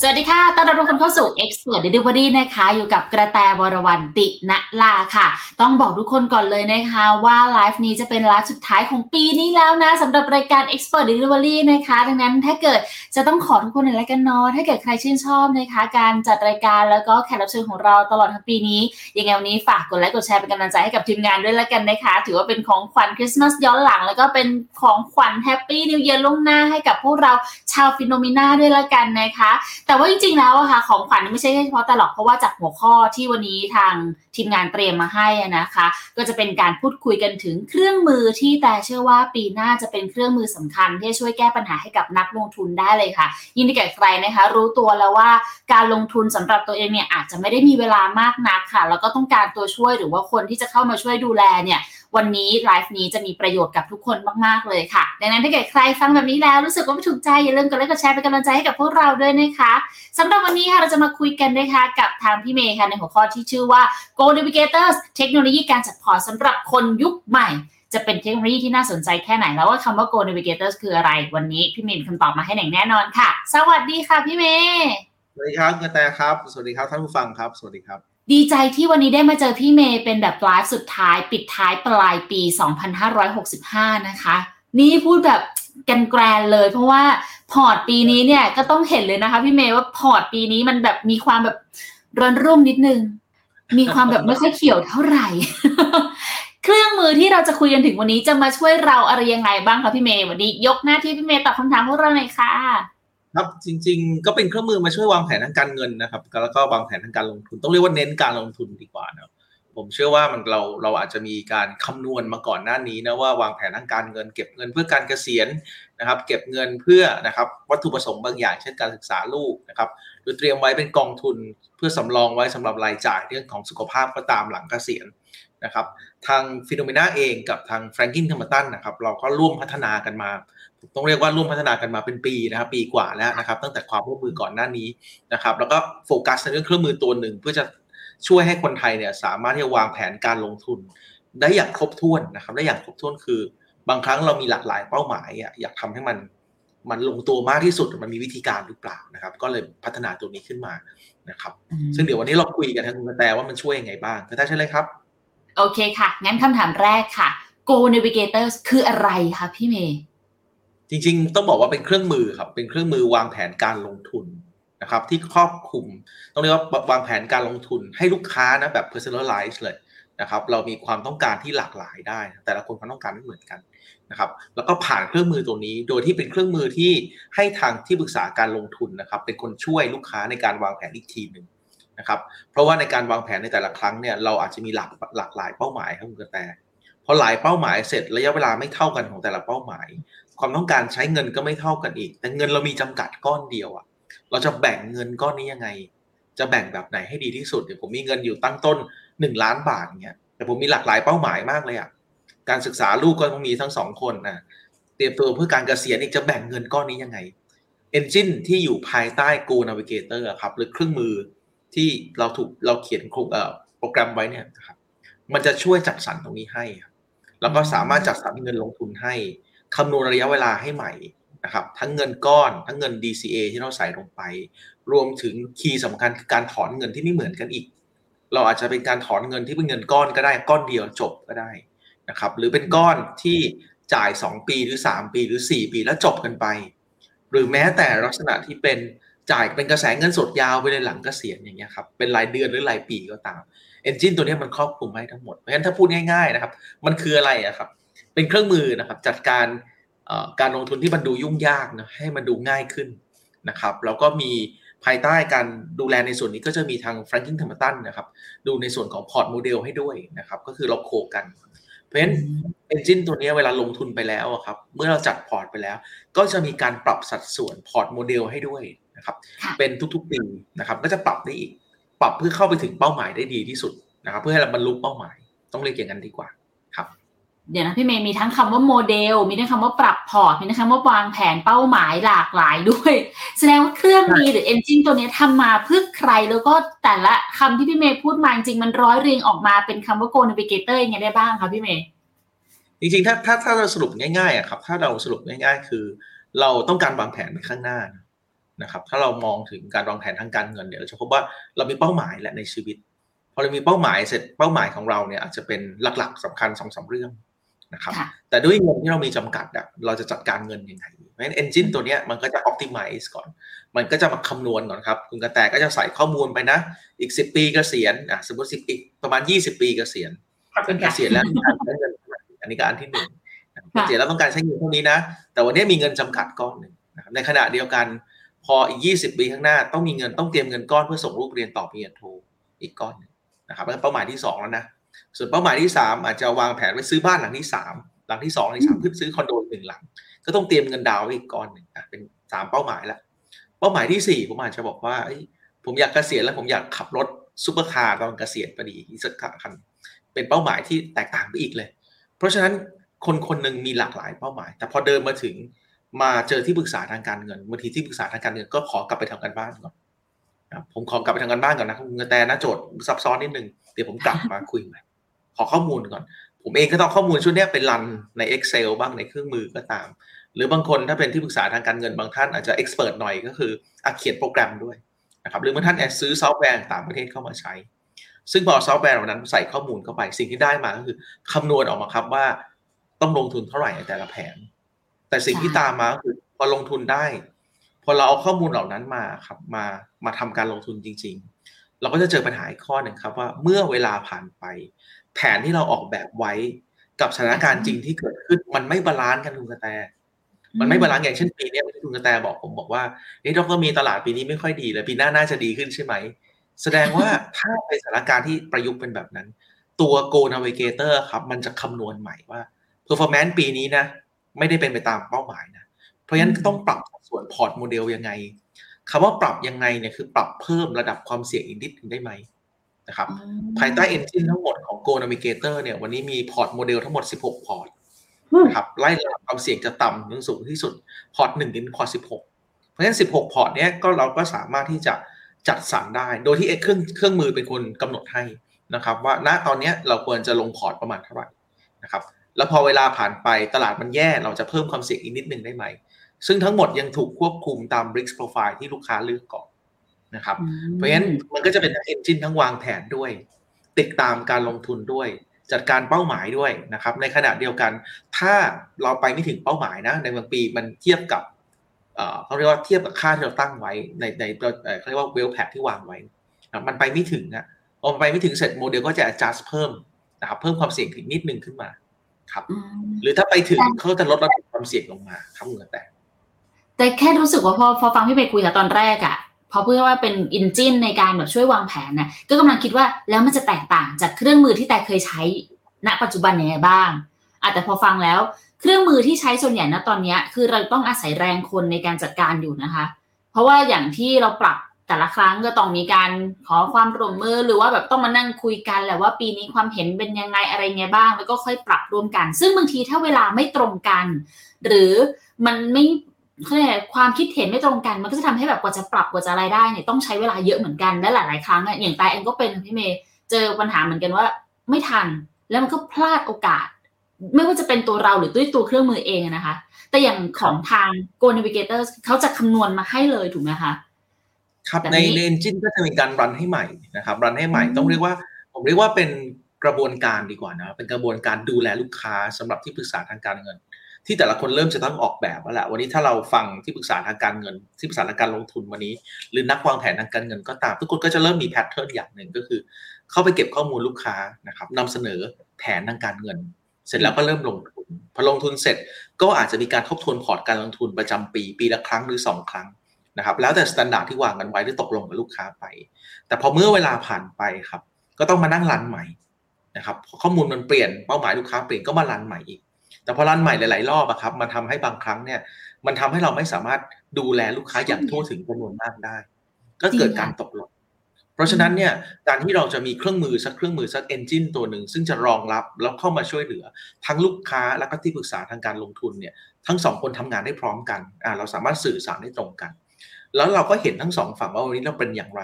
สวัสดีค่ะ ต้อนรับทุกคนเข้าสู่ Expert Delivery นะคะ อยู่กับกระแตวรวรรณติณลาค่ะ ต้องบอกทุกคนก่อนเลยนะคะว่าไลฟ์นี้จะเป็นไลฟ์สุดท้ายของปีนี้แล้วนะสำหรับรายการ Expert Delivery นะคะ ดังนั้นถ้าเกิดจะต้องขอทุกคนหน่อยละกันเนาะ ถ้าเกิดใครชื่นชอบนะคะ การจัดรายการแล้วก็แขกรับเชิญของเราตลอดทั้งปีนี้ ยังไงวันนี้ฝากกดไลค์กดแชร์เป็นกำลังใจให้กับทีมงานด้วยละกันนะคะ ถือว่าเป็นของขวัญคริสต์มาสย้อนหลัง แล้วก็เป็นของขวัญ Happy New Year ล่วงหน้าให้กับพวกเราชาว FINNOMENA ด้วยละกันนะคะแต่ว่าจริงๆแล้วอะค่ะของขวัญไม่ใช่เฉพาะแตหรอกเพราะว่าจากหัวข้อที่วันนี้ทางทีมงานเตรียมมาให้นะคะ ก็จะเป็นการพูดคุยกันถึงเครื่องมือที่แตเชื่อว่าปีหน้าจะเป็นเครื่องมือสำคัญ ที่ช่วยแก้ปัญหาให้กับนักลงทุนได้เลยค่ะ ยิ่งถ้าเกิดใครนะคะ รู้ตัวแล้วว่าการลงทุนสำหรับตัวเองเนี่ยอาจจะไม่ได้มีเวลามากนักค่ะ แล้วก็ต้องการตัวช่วยหรือว่าคนที่จะเข้ามาช่วยดูแลเนี่ย วันนี้ไลฟ์นี้จะมีประโยชน์กับทุกคนมากๆเลยค่ะ ดังนั้นถ้าเกิดใครฟังแบบนี้แล้วรู้สึกว่าไม่ถูกใจอย่าลืมกดไลค์กดแชร์เป็นกำลังใจให้กับพวกเราด้วยนะคะสำหรับวันนี้ค่ะเราจะมาคุยกันนะคะกับทางพี่เมย์ค่ะในหัวข้อที่ชื่อว่า GOAL Navigator เทคโนโลยีการจัดพอร์ตสำหรับคนยุคใหม่จะเป็นเทคโนโลยีที่น่าสนใจแค่ไหนแล้วว่าคำว่า GOAL Navigator คืออะไร วันนี้พี่เมย์มีคำตอบมาให้อย่างแน่นอนค่ะ สวัสดีค่ะพี่เมย์ สวัสดีครับกระแตครับ สวัสดีครับท่านผู้ฟังครับ สวัสดีครับ ดีใจที่วันนี้ได้มาเจอพี่เมย์เป็นแบบไลฟ์สุดท้ายปิดท้ายปลายปี 2565 นะคะ นี่พูดแบบ grand grand เลย เพราะว่าพอร์ตปีนี้เนี่ยก็ต้องเห็นเลยนะคะพี่เมย์ว่าพอร์ตปีนี้มันแบบมีความแบบร้อนรุ่มนิดนึง มีความแบบไม่ค่อยเขียวเท่าไหร่ เครื่องมือที่เราจะคุยกันถึงวันนี้จะมาช่วยเราอะไรยังไงบ้างคะพี่เมย์วันนี้ยกหน้าที่พี่เมย์ตอบคำถามพวกเราหน่อยค่ะ ครับจริง ๆ ก็เป็นเครื่องมือมาช่วยวางแผนทางการเงินนะครับ แล้วก็วางแผนทางการลงทุน ต้องเรียกว่าเน้นการลงทุนดีกว่านะผมเชื่อว่ามันเราเราอาจจะมีการคำนวณมาก่อนหน้านี้นะว่าวางแผนทางการเงิน เก็บเงินเพื่อการเกษียณนะครับ เก็บเงินเพื่อนะครับวัตถุประสงค์บางอย่าง เช่นการศึกษาลูกนะครับหรือเตรียมไว้เป็นกองทุนเพื่อสำรองไว้สำหรับรายจ่ายเรื่องของสุขภาพก็ตามหลังเกษียณนะครับ ทางฟิโนเมนาเองกับทางแฟรงกินทัมตันนะครับ เราก็ร่วมพัฒนากันมา ต้องเรียกว่าร่วมพัฒนากันมาเป็นปีนะครับ ปีกว่าแล้วนะครับ ตั้งแต่ความร่วมมือก่อนหน้านี้นะครับ แล้วก็โฟกัสในเรื่องเครื่องมือตัวหนึ่ง เพื่อจะช่วยให้คนไทยเนี่ยสามารถที่จะวางแผนการลงทุน ได้อย่างครบถ้วนนะครับ ได้อย่างครบถ้วนคือบางครั้งเรามีหลากหลายเป้าหมายอะอยากทำให้มันมันลงตัวมากที่สุดมันมีวิธีการหรือเปล่านะครับ ก็เลยพัฒนาตัวนี้ขึ้นมานะครับ ซึ่งเดี๋ยววันนี้เราคุยกันทางคุณกระแตว่ามันช่วยยังไงบ้างกระแตใช่เลยครับ โอเคค่ะ งั้นคำถามแรกค่ะ Go Navigators คืออะไรคะพี่เมย์ จริง ๆ ต้องบอกว่าเป็นเครื่องมือครับ เป็นเครื่องมือวางแผนการลงทุนนะครับ ที่ครอบคลุม ต้องเรียกว่าวางแผนการลงทุนให้ลูกค้านะแบบ personalize เลยนะครับ เรามีความต้องการที่หลากหลายได้ แต่ละคนความต้องการไม่เหมือนกันนะครับ แล้วก็ผ่านเครื่องมือตัวนี้ โดยที่เป็นเครื่องมือที่ให้ทางที่ปรึกษาการลงทุนนะครับ เป็นคนช่วยลูกค้าในการวางแผนอีกทีหนึ่งนะครับ เพราะว่าในการวางแผนในแต่ละครั้งเนี่ยเราอาจจะมีหลากหลากหลายเป้าหมายครับคุณกระแตพอหลายเป้าหมายเสร็จระยะเวลาไม่เท่ากันของแต่ละเป้าหมาย ความต้องการใช้เงินก็ไม่เท่ากันอีก แต่เงินเรามีจำกัดก้อนเดียวอะเราจะแบ่งเงินก้อนนี้ยังไง จะแบ่งแบบไหนให้ดีที่สุดเดี๋ยวผมมีเงินอยู่ตั้งต้นหนึ่งล้านบาทเงี้ยแต่ผมมีหลากหลายเป้าหมายมากเลยอะการศึกษาลูกก็ต้องมีทั้งสองคนนะเตรียมตัวเพื่อการเกษียณอีกจะแบ่งเงินก้อนนี้ยังไง Engine ที่อยู่ภายใต้ Go Navigator ครับหรือเครื่องมือที่เราถูกเราเขียนโปรแกรมไว้เนี่ยนะครับมันจะช่วยจัดสรรตรงนี้ให้ แล้วก็สามารถจัดสรรเงินลงทุนให้ คำนวณระยะเวลาให้ใหม่นะครับทั้งเงินก้อนทั้งเงิน DCA ที่เราใส่ลงไป รวมถึงคีย์สำคัญคือการถอนเงินที่ไม่เหมือนกันอีก เราอาจจะเป็นการถอนเงินที่เป็นเงินก้อนก็ได้ก้อนเดียวจบก็ได้นะครับหรือเป็นก้อนที่จ่าย 2 ปีหรือ 3 ปีหรือ 4 ปีแล้วจบกันไป หรือแม้แต่ลักษณะที่เป็นจ่ายเป็นกระแสเงินสดยาวไปเลยหลังเกษียณอย่างเงี้ยครับเป็นรายเดือนหรือรายปีก็ตาม engine ตัวนี้มันครอบคลุมให้ทั้งหมดเพราะฉะนั้นถ้าพูดง่ายๆนะครับ มันคืออะไรอะครับ เป็นเครื่องมือนะครับ จัดการการลงทุนที่มันดูยุ่งยากนะให้มันดูง่ายขึ้นนะครับ แล้วก็มีภายใต้การดูแลในส่วนนี้ก็จะมีทาง Franklin Templeton นะครับ ดูในส่วนของพอร์ตโมเดลให้ด้วยนะครับ ก็คือเรา co กัน เพราะฉะนั้นengine ตัวนี้เวลาลงทุนไปแล้วครับ เมื่อเราจัดพอร์ตไปแล้ว ก็จะมีการปรับสัดส่วนพอร์ตโมเดลให้ด้วยนะครับ เป็นทุกๆปีนะครับ ก็จะปรับได้อีก ปรับเพื่อเข้าไปถึงเป้าหมายได้ดีที่สุดนะครับ เพื่อให้เราบรรลุเป้าหมาย ต้องเรียกอย่างนั้นดีกว่า เดี๋ยวนะพี่เมย์มีทั้งคำว่าโมเดล มีทั้งคำว่าปรับพอร์ต มีทั้งคำว่าวางแผนเป้าหมายหลากหลายด้วย แสดงว่าเครื่องมือหรือ engine ตัวนี้ทำมาเพื่อใครแล้วก็แต่ละคำที่พี่เมย์พูดมาจริงมันร้อยเรียงออกมาเป็นคำว่า GOALs Navigator ยังไงได้บ้างคะพี่เมย์จริงๆ ถ้าถ้าถ้าเราสรุปง่ายๆอะครับ ถ้าเราสรุปง่ายๆ คือ เราต้องการวางแผนไปข้างหน้านะครับ ถ้าเรามองถึงการวางแผนทางการเงินเนี่ยเราจะพบว่าเรามีเป้าหมายแหละในชีวิตพอเรามีเป้าหมายเสร็จเป้าหมายของเราเนี่ยอาจจะเป็นหลักๆสำคัญสองสาเรื่อง นะครับ แต่ด้วยเงินที่เรามีจำกัดอะเราจะจัดการเงินยังไงเพราะฉะนั้นเอนจินตัวเนี้ยมันก็จะ optimize ก่อน มันก็จะมาคำนวณก่อนครับ คุณกระแตก็จะใส่ข้อมูลไปนะ อีก 10 ปีเกษียณอะสมมติ10อีกประมาณ 20 ปีเกษียณเกษียณแล้วการใช้เงินอันนี้ก็อันที่หนึ่งเกษียณแล้วต้องการใช้เงินเท่านี้นะ แต่วันนี้มีเงินจำกัดก้อนหนึ่งนะครับในขณะเดียวกัน พออีก 20 ปีข้างหน้าต้องมีเงินต้องเตรียมเงินก้อนเพื่อส่งลูกเรียนต่อปริญญาโทอีกก้อนหนึ่งนะครับเป็นเป้าหมายที่2แล้วนะ ส่วนเป้าหมายที่ 3 อาจจะวางแผนไว้ซื้อบ้านหลังที่ 3 หลังที่2หลังที่3เพื่อซื้อคอนโดหนึ่งหลัง ก็ต้องเตรียมเงินดาวอีกก้อนหนึ่งอะเป็นสามเป้าหมายแล้วเป้าหมายที่ 4 ผมอาจจะบอกว่าผมอยากเกษียณแล้วผมอยากขับรถซูเปอร์คาร์ตอนเกษียณพอดีอีกสักคันเป็นเป้าหมายที่แตกต่างไปอีกเลย เพราะฉะนั้นคนคนหนึ่งมีหลากหลายเป้าหมาย แต่พอเดินมาถึงมาเจอที่ปรึกษาทางการเงินบางทีที่ปรึกษาทางการเงินก็ขอกลับไปทำการบ้านก่อนผมขอกลับไปทำการบ้านก่อนนะคุณกระแตนะโจทย์ซับซ้อนนิดนึงเดี๋ยวผมกลับมาคุยใหม่ ขอข้อมูลก่อน ผมเองก็ต้องข้อมูลชุดนี้เป็นรันใน Excel บ้างในเครื่องมือก็ตาม หรือบางคนถ้าเป็นที่ปรึกษาทางการเงินบางท่านอาจจะ express หน่อยก็คืออเขียนโปรแกรมด้วยนะครับหรือบางท่านแอบซื้อซอฟต์แวร์ต่างประเทศเข้ามาใช้ ซึ่งพอซอฟต์แวร์เหล่านั้นใส่ข้อมูลเข้าไป สิ่งที่ได้มาก็คือคำนวณออกมาครับว่าต้องลงทุนเท่าไหร่ในแต่ละแผน แต่สิ่งที่ตามมาก็คือพอลงทุนได้พอเราเอาข้อมูลเหล่านั้นมาครับมามาทำการลงทุนจริง ๆ เราก็จะเจอปัญหาอีกข้อหนึ่งครับว่าเมื่อเวลาผ่านไป แผนที่เราออกแบบไว้กับสถานการณ์จริงที่เกิดขึ้น มันไม่ balance กันคุณกระแต มันไม่ balance อย่างเช่นปีนี้ที่คุณกระแตบอกผมบอกว่านี่ดรมีตลาดปีนี้ไม่ค่อยดีเลยปีหน้าน่าจะดีขึ้นใช่ไหม แสดงว่าถ้าเป็นสถานการณ์ที่ประยุกต์เป็นแบบนั้น ตัว GOALs Navigator ครับ มันจะคำนวณใหม่ว่า performance ปีนี้นะ ไม่ได้เป็นไปตามเป้าหมายนะ เพราะฉะนั้นต้องปรับส่วนพอร์ตโมเดลยังไงคำว่าปรับยังไงเนี่ยคือปรับเพิ่มระดับความเสี่ยงอีกนิดนึงได้ไหม นะครับภายใต้ engine ทั้งหมดของ GOALs Navigator เนี่ยวันนี้มีพอร์ตโมเดลทั้งหมด 16 พอร์ตนะครับไล่ระดับความเสี่ยงจะต่ำถึงสูงที่สุด พอร์ต1ถึงพอร์ต 16 เพราะฉะนั้น 16 พอร์ตเนี้ยก็เราก็สามารถที่จะจัดสรรได้ โดยที่เครื่องเครื่องมือเป็นคนกำหนดให้นะครับ ว่าณตอนนี้เราควรจะลงพอร์ตประมาณเท่าไหร่นะครับแล้วพอเวลาผ่านไปตลาดมันแย่เราจะเพิ่มความเสี่ยงอีกนิดนึงได้ไหม ซึ่งทั้งหมดยังถูกควบคุมตาม risk profile ที่ลูกค้าเลือกก่อน นะครับเพราะฉะนั้นมันก็จะเป็นทั้ง engine ทั้งวางแผนด้วย ติดตามการลงทุนด้วย จัดการเป้าหมายด้วยนะครับ ในขณะเดียวกัน ถ้าเราไปไม่ถึงเป้าหมายนะ ในบางปีมันเทียบกับเขาเรียกว่าเทียบกับค่าที่เราตั้งไว้ในในเขาเรียกว่าเวลแพที่วางไว้มันไปไม่ถึงอะพอมันไปไม่ถึงเสร็จโมเดลก็จะ adjust เพิ่มนะครับเพิ่มความเสี่ยงอีกนิดนึงขึ้นมาครับ หรือถ้าไปถึงเขาจะลดระดับความเสี่ยงลงมาครับคุณแต่แต่แค่รู้สึกว่าพอพอฟังพี่เบคุยกับตอนแรกอะ พอพูดว่าเป็นอินจินในการแบบช่วยวางแผนนะก็กำลังคิดว่าแล้วมันจะแตกต่างจากเครื่องมือที่แต่เคยใช้ณปัจจุบันยังไงบ้างอาจแต่พอฟังแล้ว เครื่องมือที่ใช้ส่วนใหญ่ณตอนนี้คือเราต้องอาศัยแรงคนในการจัดการอยู่นะคะ เพราะว่าอย่างที่เราปรับแต่ละครั้งก็ต้องมีการขอความร่วมมือหรือว่าแบบต้องมานั่งคุยกันแหละว่าปีนี้ความเห็นเป็นยังไงอะไรไงบ้าง แล้วก็ค่อยปรับร่วมกัน ซึ่งบางทีถ้าเวลาไม่ตรงกัน หรือมันไม่ ความคิดเห็นไม่ตรงกันมันก็จะทำให้แบบกว่าจะปรับกว่าจะอะไรได้เนี่ยต้องใช้เวลาเยอะเหมือนกันและหลาย ๆ ครั้งอย่างตายเองก็เป็นพี่เมย์เจอปัญหาเหมือนกันว่า ไม่ทันแล้วมันก็พลาดโอกาส ไม่ว่าจะเป็นตัวเราหรือด้วยตัวเครื่องมือเองนะคะ แต่อย่างของทาง Go Navigator เขาจะคำนวณมาให้เลยถูกไหมคะครับในใน engine ก็จะมีการรันให้ใหม่นะครับรันให้ใหม่ต้องเรียกว่า ผมเรียกว่าเป็นกระบวนการดีกว่านะเป็นกระบวนการดูแลลูกค้าสำหรับที่ปรึกษาทางการเงิน ที่แต่ละคนเริ่มจะต้องออกแบบแล้วแหละวันนี้ถ้าเราฟังที่ปรึกษาทางการเงิน ที่ปรึกษาทางการลงทุนวันนี้ หรือนักวางแผนทางการเงินก็ตาม ทุกคนก็จะเริ่มมี pattern อย่างหนึ่งก็คือ เข้าไปเก็บข้อมูลลูกค้านะครับนำเสนอแผนทางการเงิน เสร็จแล้วก็เริ่มลงทุนพอลงทุนเสร็จก็อาจจะมีการทบทวนพอร์ตการลงทุนประจำปี ปีละครั้งหรือ 2 ครั้งนะครับแล้วแต่ standard ที่วางกันไว้ที่ตกลงกับลูกค้าไป แต่พอเมื่อเวลาผ่านไปครับ ก็ต้องมานั่งรันใหม่นะครับข้อมูลมันเปลี่ยนเป้าหมายลูกค้าเปลี่ยนก็มารันใหม่อีก แต่พอรันใหม่หลาย ๆ รอบอะครับมันทาให้บางครั้งเนี่ย มันทำให้เราไม่สามารถดูแลลูกค้าอย่างทั่วถึงจำนวนมากได้ ก็เกิดการตกหล่นเพราะฉะนั้นเนี่ยการที่เราจะมีเครื่องมือสักเครื่องมือสักเอนจินตัวหนึ่งซึ่งจะรองรับแล้วเข้ามาช่วยเหลือ ทั้งลูกค้าและก็ที่ปรึกษาทางการลงทุนเนี่ยทั้งสองคนทำงานได้พร้อมกันอ่าเราสามารถสื่อสารได้ตรงกัน แล้วเราก็เห็นทั้งสองฝั่งว่าวันนี้เราเป็นอย่างไร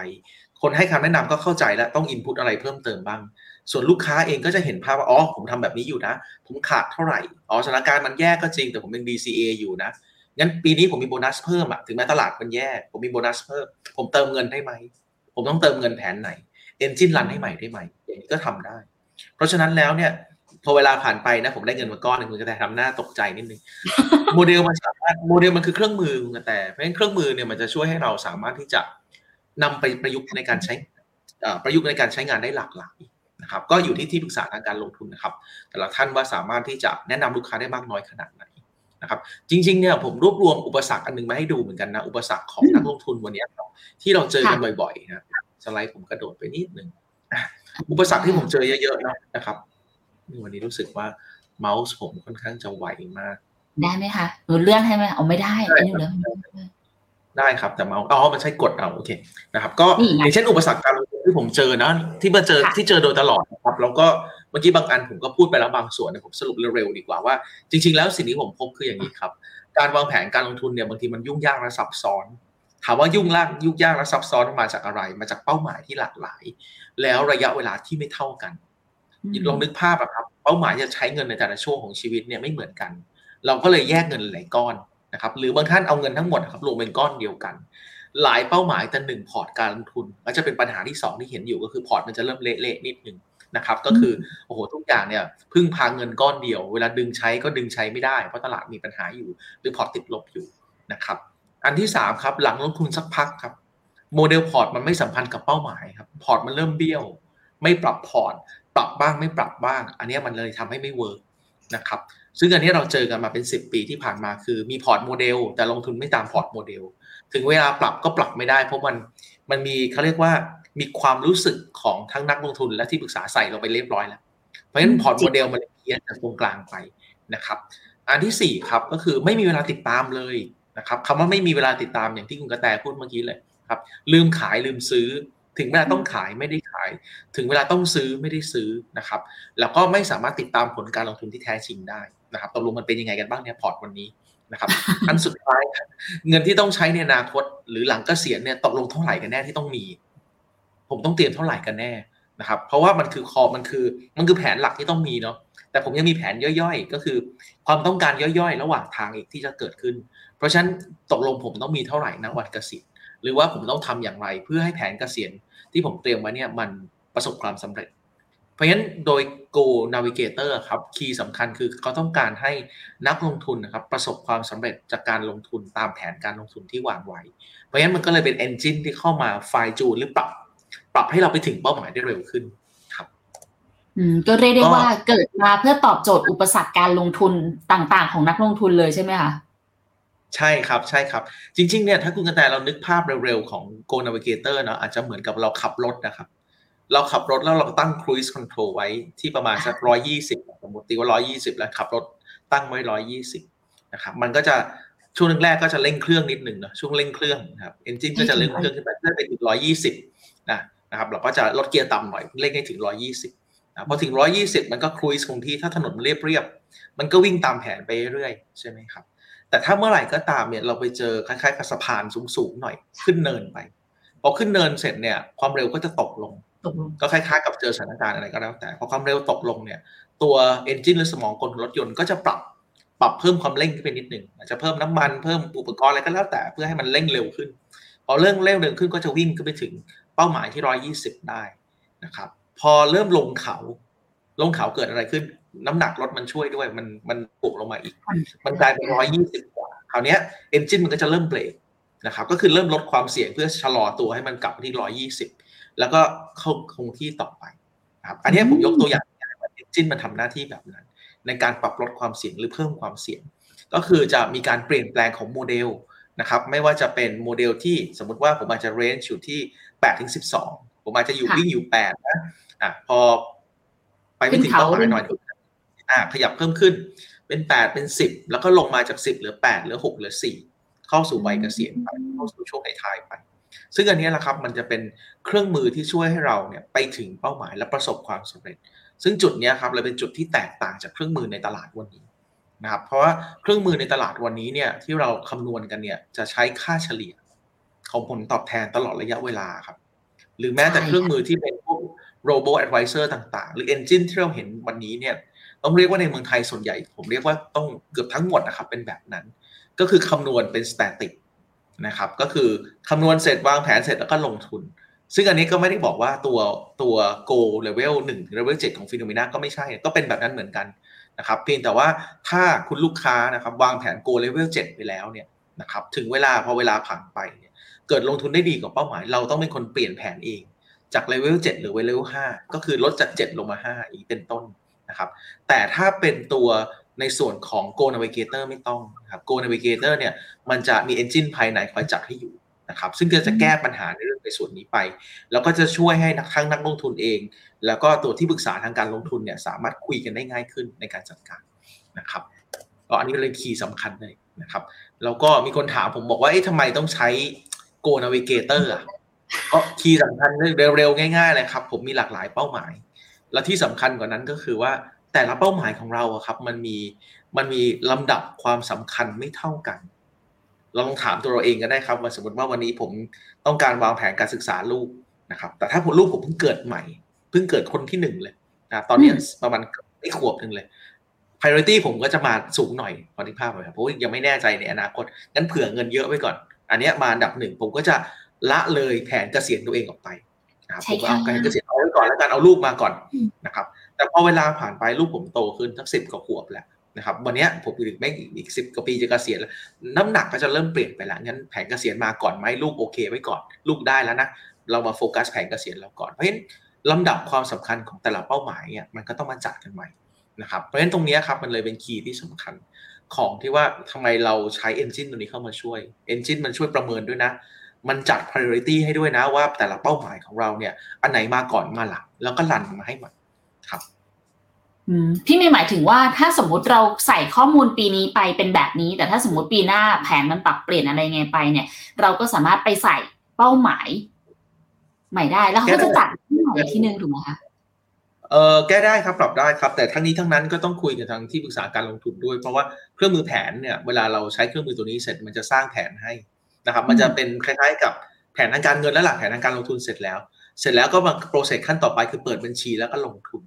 คนให้คำแนะนำก็เข้าใจแล้วต้องอินพุตอะไรเพิ่มเติมบ้าง ส่วนลูกค้าเองก็จะเห็นภาพว่า อ๋อ ผมทำแบบนี้อยู่นะ ผมขาดเท่าไหร่ อ๋อ สถานการณ์มันแย่ก็จริง แต่ผมเป็น DCA อยู่นะ งั้นปีนี้ผมมีโบนัสเพิ่มอะถึงแม้ตลาดมันแย่ ผมมีโบนัสเพิ่ม ผมเติมเงินได้ไหม ผมต้องเติมเงินแผนไหน เอนจินรันให้ใหม่ได้ไหม อย่างนี้ก็ทำได้ เพราะฉะนั้นแล้วเนี่ย พอเวลาผ่านไปนะ ผมได้เงินมาก้อนหนึ่งคุณกระแตทำหน้าตกใจนิดนึง โมเดลมันสามารถ โมเดลมันคือเครื่องมือคุณกระแต เพราะฉะนั้นเครื่องมือเนี่ยมันจะช่วยให้เราสามารถที่จะนำไปประยุกต์ในการใช้ประยุกต์ในการใช้งานได้หลากหลาย นะครับก็อยู่ที่ที่ปรึกษาทางการลงทุนนะครับแต่ละท่านว่าสามารถที่จะแนะนำลูกค้าได้มากน้อยขนาดไหนนะครับจริงๆเนี่ยผมรวบรวมอุปสรรคอันนึงมาให้ดูเหมือนกันนะอุปสรรคของนักลงทุนวันนี้ที่เราเจอกันบ่อยๆนะสไลด์ผมกระโดดไปนิดนึงอุปสรรคที่ผมเจอเยอะๆนะครับวันนี้รู้สึกว่าเมาส์ผมค่อนข้างจะไหวมาก ได้ไหมคะหนูเลื่อนให้ไหมเอาไม่ได้อันนี้เลื่อนได้ครับแต่เมาส์อ๋อมันใช้กดเอาโอเคนะครับ ก็อย่างเช่นอุปสรรคการลง ทุนที่ผมเจอนะที่มาเจอที่เจอโดยตลอดนะครับ แล้วก็เมื่อกี้บางอันผมก็พูดไปแล้วบางส่วนผมสรุปเร็วๆดีกว่าว่า จริง ๆ แล้วสิ่งที่ผมพบคืออย่างนี้ครับ การวางแผนการลงทุนเนี่ยบางทีมันยุ่งยากและซับซ้อน ถามว่ายุ่งยากยุ่งยากและซับซ้อนมาจากอะไร มาจากเป้าหมายที่หลากหลาย แล้วระยะเวลาที่ไม่เท่ากันลองนึกภาพอะครับ เป้าหมายจะใช้เงินในแต่ละช่วงของชีวิตเนี่ยไม่เหมือนกัน เราก็เลยแยกเงินหลายก้อนนะครับหรือบางท่านเอาเงินทั้งหมดครับรวมเป็นก้อนเดียวกัน หลายเป้าหมายแต่หนึ่งพอร์ตการลงทุนก็จะเป็นปัญหาที่ 2 ที่เห็นอยู่ก็คือพอร์ตมันจะเริ่มเละๆนิดนึงนะครับก็คือโอ้โหทุกอย่างเนี่ยพึ่งพาเงินก้อนเดียว เวลาดึงใช้ก็ดึงใช้ไม่ได้เพราะตลาดมีปัญหาอยู่ หรือพอร์ตติดลบอยู่นะครับ อันที่3ครับหลังลงทุนสักพักครับโมเดลพอร์ตมันไม่สัมพันธ์กับเป้าหมายครับพอร์ตมันเริ่มเบี้ยว ไม่ปรับพอร์ตปรับบ้างไม่ปรับบ้าง อันนี้มันเลยทำให้ไม่ work นะครับซึ่งอันนี้เราเจอกันมาเป็น 10 ปีที่ผ่านมาคือมีพอร์ตโมเดลแต่ลงทุนไม่ตามพอร์ตโมเดล ถึงเวลาปรับก็ปรับไม่ได้ เพราะมันมันมีเขาเรียกว่ามีความรู้สึกของทั้งนักลงทุนและที่ปรึกษาใส่ลงไปเรียบร้อยแล้ว เพราะฉะนั้นพอร์ตโมเดลมันเลยเพี้ยนจากตรงกลางไปนะครับ อันที่4ครับก็คือไม่มีเวลาติดตามเลยนะครับคำว่าไม่มีเวลาติดตามอย่างที่คุณกระแตพูดเมื่อกี้เลยครับ ลืมขายลืมซื้อ ถึงเวลาต้องขายไม่ได้ขาย ถึงเวลาต้องซื้อไม่ได้ซื้อนะครับ แล้วก็ไม่สามารถติดตามผลการลงทุนที่แท้จริงได้นะครับตกลงมันเป็นยังไงกันบ้างเนี่ยพอร์ตวันนี้ นะครับ อันสุดท้าย เงินที่ต้องใช้ในอนาคต หรือหลังเกษียณเนี่ยตกลงเท่าไหร่กันแน่ที่ต้องมี ผมต้องเตรียมเท่าไหร่กันแน่นะครับ เพราะว่ามันคือคอมันคือมันคือแผนหลักที่ต้องมีเนาะแต่ผมยังมีแผนย่อยๆ ก็คือ ความต้องการย่อยๆ ระหว่างทางอีกที่จะเกิดขึ้น เพราะฉะนั้นตกลงผมต้องมีเท่าไหร่นะวันเกษียณหรือว่าผมต้องทำอย่างไรเพื่อให้แผนเกษียณที่ผมเตรียมไว้เนี่ยมันประสบความสำเร็จ เพราะฉะนั้นโดย Go Navigator ครับคีย์สำคัญคือเขาต้องการให้นักลงทุนนะครับประสบความสำเร็จจากการลงทุนตามแผนการลงทุนที่วางไว้ เพราะฉะนั้นมันก็เลยเป็น engine ที่เข้ามาไฟจูนหรือปรับ ปรับให้เราไปถึงเป้าหมายได้เร็วขึ้นครับอืมก็เรียกได้ว่าเกิดมาเพื่อตอบโจทย์อุปสรรคการลงทุนต่างๆ ของนักลงทุนเลยใช่ไหมคะใช่ครับใช่ครับ จริงๆเนี่ยถ้าคุณกระแตเรานึกภาพเร็วๆ ของ Go Navigator เนาะอาจจะเหมือนกับเราขับรถนะครับ เราขับรถแล้วเราตั้ง cruise control ไว้ที่ประมาณสักร้อยยี่สิบสมมติว่าร้อยยี่สิบแล้วขับรถตั้งไว้ร้อยยี่สิบนะครับมันก็จะช่วงแรกก็จะเร่งเครื่องนิดหนึ่งนะช่วงเร่งเครื่องนะครับเอนจินก็จะเร่งเครื่องขึ้นไปเพื่อไปถึงร้อยยี่สิบนะนะครับเราก็จะลดเกียร์ต่ำหน่อยเร่งให้ถึงร้อยี่สิบนะพอถึงร้อยี่สิบมันก็ครูซคงที่ถ้าถนนเรียบเรียบมันก็วิ่งตามแผนไปเรื่อยใช่ไหมครับแต่ถ้าเมื่อไหร่ก็ตามเนี่ยเราไปเจอคล้ายๆกับสะพานสูงๆหน่อยขึ้นเนินไปพอขึ้นเนินเสร็จเนี่ยความเร็วก็จะตกลง ก็คล้ายๆกับเจอสถานการณ์อะไรก็แล้วแต่พอความเร็วตกลงเนี่ย ตัวเอนจินหรือสมองกลรถยนต์ก็จะปรับปรับเพิ่มความเร่งขึ้นไปนิดหนึ่งอาจจะเพิ่มน้ำมันเพิ่มอุปกรณ์อะไรก็แล้วแต่เพื่อให้มันเร่งเร็วขึ้น พอเร่งเร็วเร็วขึ้นก็จะวิ่งขึ้นไปถึงเป้าหมายที่ร้อยี่สิบได้นะครับ พอเริ่มลงเขาลงเขาเกิดอะไรขึ้น น้ำหนักรถมันช่วยด้วย มันมันปุกลงมาอีก มันกลายเป็นร้อยี่สิบกว่าคราวนี้เอนจินมันก็จะเริ่มเบรกนะครับก็คือเริ่มลดความเสี่ยงเพื่อชะลอตัวให้มันกลับมาที่ร้อยี่สิบ แล้วก็เข้าคงที่ต่อไปครับอันนี้ผมยกตัวอย่างว่าเอนจินมันทำหน้าที่แบบนั้น ในการปรับลดความเสี่ยงหรือเพิ่มความเสี่ยง ก็คือจะมีการเปลี่ยนแปลงของโมเดลนะครับไม่ว่าจะเป็นโมเดลที่สมมติว่าผมอาจจะเรนจ์อยู่ที่8ถึง12 ผมอาจจะอยู่วิ่งอยู่8นะอะพอไปไม่ถึงเป้าหมายหน่อยอะขยับเพิ่มขึ้นเป็น 8 เป็น 10 แล้วก็ลงมาจาก 10 เหลือ 8 เหลือ 6 เหลือ 4 เข้าสู่วัยเกษียณไปเข้าสู่ช่วงท้ายไป ซึ่งอันนี้แหละครับมันจะเป็นเครื่องมือที่ช่วยให้เราเนี่ยไปถึงเป้าหมายและประสบความสำเร็จ ซึ่งจุดนี้ครับเลยเป็นจุดที่แตกต่างจากเครื่องมือในตลาดวันนี้นะครับเพราะว่าเครื่องมือในตลาดวันนี้เนี่ยที่เราคำนวณกันเนี่ยจะใช้ค่าเฉลี่ยของผลตอบแทนตลอดระยะเวลาครับ หรือแม้แต่เครื่องมือที่เป็นพวก robo advisor ต่างๆ หรือ engine ที่เราเห็นวันนี้เนี่ยต้องเรียกว่าในเมืองไทยส่วนใหญ่ ผมเรียกว่าต้องเกือบทั้งหมดนะครับเป็นแบบนั้น ก็คือคำนวณเป็น static นะครับ ก็คือคำนวณเสร็จวางแผนเสร็จแล้วก็ลงทุน ซึ่งอันนี้ก็ไม่ได้บอกว่าตัวตัว go level 1ถึง level 7ของฟิโนเมนาก็ไม่ใช่ ก็เป็นแบบนั้นเหมือนกันนะครับ เพียงแต่ว่าถ้าคุณลูกค้านะครับวางแผน go level 7ไปแล้วเนี่ยนะครับถึงเวลาพอเวลาผ่านไปเนี่ยเกิดลงทุนได้ดีกว่าเป้าหมาย เราต้องเป็นคนเปลี่ยนแผนเองจากเลเวล7หรือเลเวล5ก็คือลดจาก 7 ลงมา 5 อีกเป็นต้นนะครับ แต่ถ้าเป็นตัว ในส่วนของ Go Navigator ไม่ต้องครับ Go Navigator เนี่ยมันจะมี engine ภายในคอยจัดให้อยู่นะครับ ซึ่งก็จะแก้ปัญหาในเรื่องในส่วนนี้ไป แล้วก็จะช่วยให้นักทั้งนักลงทุนเอง แล้วก็ตัวที่ปรึกษาทางการลงทุนเนี่ยสามารถคุยกันได้ง่ายขึ้นในการจัดการนะครับก็อันนี้เป็นคีย์สำคัญเลยนะครับแล้วก็มีคนถามผมบอกว่าเอ๊ะทำไมต้องใช้ Go Navigator อะก็คีย์สำคัญเร็วๆง่ายๆเลยครับ ผมมีหลากหลายเป้าหมาย และที่สำคัญกว่านั้นก็คือว่า แต่ละเป้าหมายของเราอะครับ มันมีมันมีลำดับความสำคัญไม่เท่ากันเราลองถามตัวเราเองก็ได้ครับว่าสมมติว่าวันนี้ผมต้องการวางแผนการศึกษาลูกนะครับ แต่ถ้าผมลูกผมเพิ่งเกิดใหม่ เพิ่งเกิดคนที่หนึ่งเลยนะตอนนี้ประมาณไม่ขวบหนึ่งเลย priority ผมก็จะมาสูงหน่อยพอที่ภาพเลยครับเพราะยังไม่แน่ใจในอนาคตงั้นเผื่อเงินเยอะไว้ก่อน อันนี้มาอันดับหนึ่งผมก็จะละเลยแผนเกษียณตัวเองออกไปนะครับผมเอาการเกษียณเอาไว้ก่อนแล้วกันเอาลูกมาก่อนนะครับ แต่พอเวลาผ่านไปลูกผมโตขึ้นทั้งสิบกว่าขวบแล้วนะครับวันนี้ผมอยู่ไม่อีกสิบกว่าปีจะเกษียณแล้วน้ำหนักก็จะเริ่มเปลี่ยนไปแล้วงั้นแผนเกษียณมาก่อนไหมลูกโอเคไว้ก่อน ลูกได้แล้วนะเรามาโฟกัสแผนเกษียณเราก่อนเพราะฉะนั้นลำดับความสำคัญของแต่ละเป้าหมายเนี่ยมันก็ต้องมาจัดกันใหม่นะครับเพราะฉะนั้นตรงนี้ครับมันเลยเป็น key ที่สำคัญของที่ว่าทำไมเราใช้ Engine ตัวนี้เข้ามาช่วย Engine มันช่วยประเมินด้วยนะ มันจัด priority ให้ด้วยนะว่าแต่ละเป้าหมายของเราเนี่ยอันไหนมาก่อนมาหลังแล้วก็รันมาให้มัน ครับพี่ไม่หมายถึงว่าถ้าสมมุติเราใส่ข้อมูลปีนี้ไปเป็นแบบนี้ แต่ถ้าสมมติปีหน้าแผนมันปรับเปลี่ยนอะไรไงไปเนี่ย เราก็สามารถไปใส่เป้าหมาย ใหม่ได้ แล้วเขาจะจัดที่ใหม่ที่นึงถูกไหมคะเออแก้ได้ครับปรับได้ครับ แต่ทั้งนี้ทั้งนั้นก็ต้องคุยกับทางที่ปรึกษาการลงทุนด้วย เพราะว่าเครื่องมือแผนเนี่ยเวลาเราใช้เครื่องมือตัวนี้เสร็จมันจะสร้างแผนให้นะครับ มันจะเป็นคล้ายๆกับแผนทางการเงินและหลักแผนทางการลงทุนเสร็จแล้ว เสร็จแล้วก็มาโปรเซสขั้นต่อไปคือเปิดบัญชีแล้วก็ลงทุน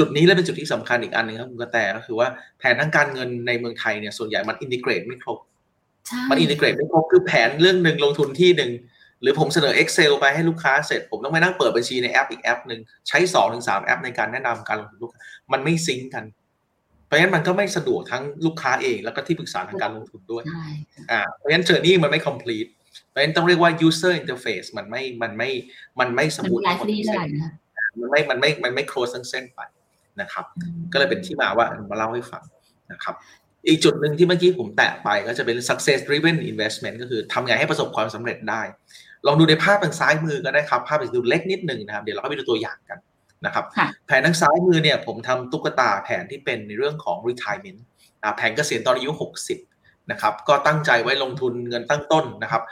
จุดนี้เลยเป็นจุดที่สำคัญอีกอันหนึ่งครับคุณกระแตก็คือว่าแผนทางการเงินในเมืองไทยเนี่ยส่วนใหญ่มันอินทิเกรตไม่ครบมันอินทิเกรตไม่ครบคือแผนเรื่องหนึ่งลงทุนที่หนึ่งหรือผมเสนอ Excel ไปให้ลูกค้าเสร็จ ผมต้องไปนั่งเปิดบัญชีในแอปอีกแอปหนึ่งใช้สองถึงสามแอปในการแนะนำการลงทุนลูกค้ามันไม่ซิงกัน เพราะฉะนั้นมันก็ไม่สะดวกทั้งลูกค้าเองแล้วก็ที่ปรึกษาทางการลงทุนด้วยอ่าเพราะฉะนั้น journey มันไม่ complete เพราะฉะนั้นต้องเรียกว่า user interface มันไม่มันไม่มันไม่ smooth มันไม่มันไม่มันไม่ close ทั้งเส้นไป นะครับ ก็เลยเป็นที่มาว่ามาเล่าให้ฟังนะครับ อีกจุดหนึ่งที่เมื่อกี้ผมแตะไปก็จะเป็น success driven investment ก็คือทำไงให้ประสบความสำเร็จได้ ลองดูในภาพทางซ้ายมือก็ได้ครับ ภาพจะดูเล็กนิดหนึ่งนะครับ เดี๋ยวเราไปดูตัวอย่างกันนะครับ แผนทางซ้ายมือเนี่ยผมทำตุ๊กตาแผนที่เป็นในเรื่องของ retirement แผนเกษียณตอนอายุ 60นะครับก็ตั้งใจไว้ลงทุนเงินตั้งต้นนะครับ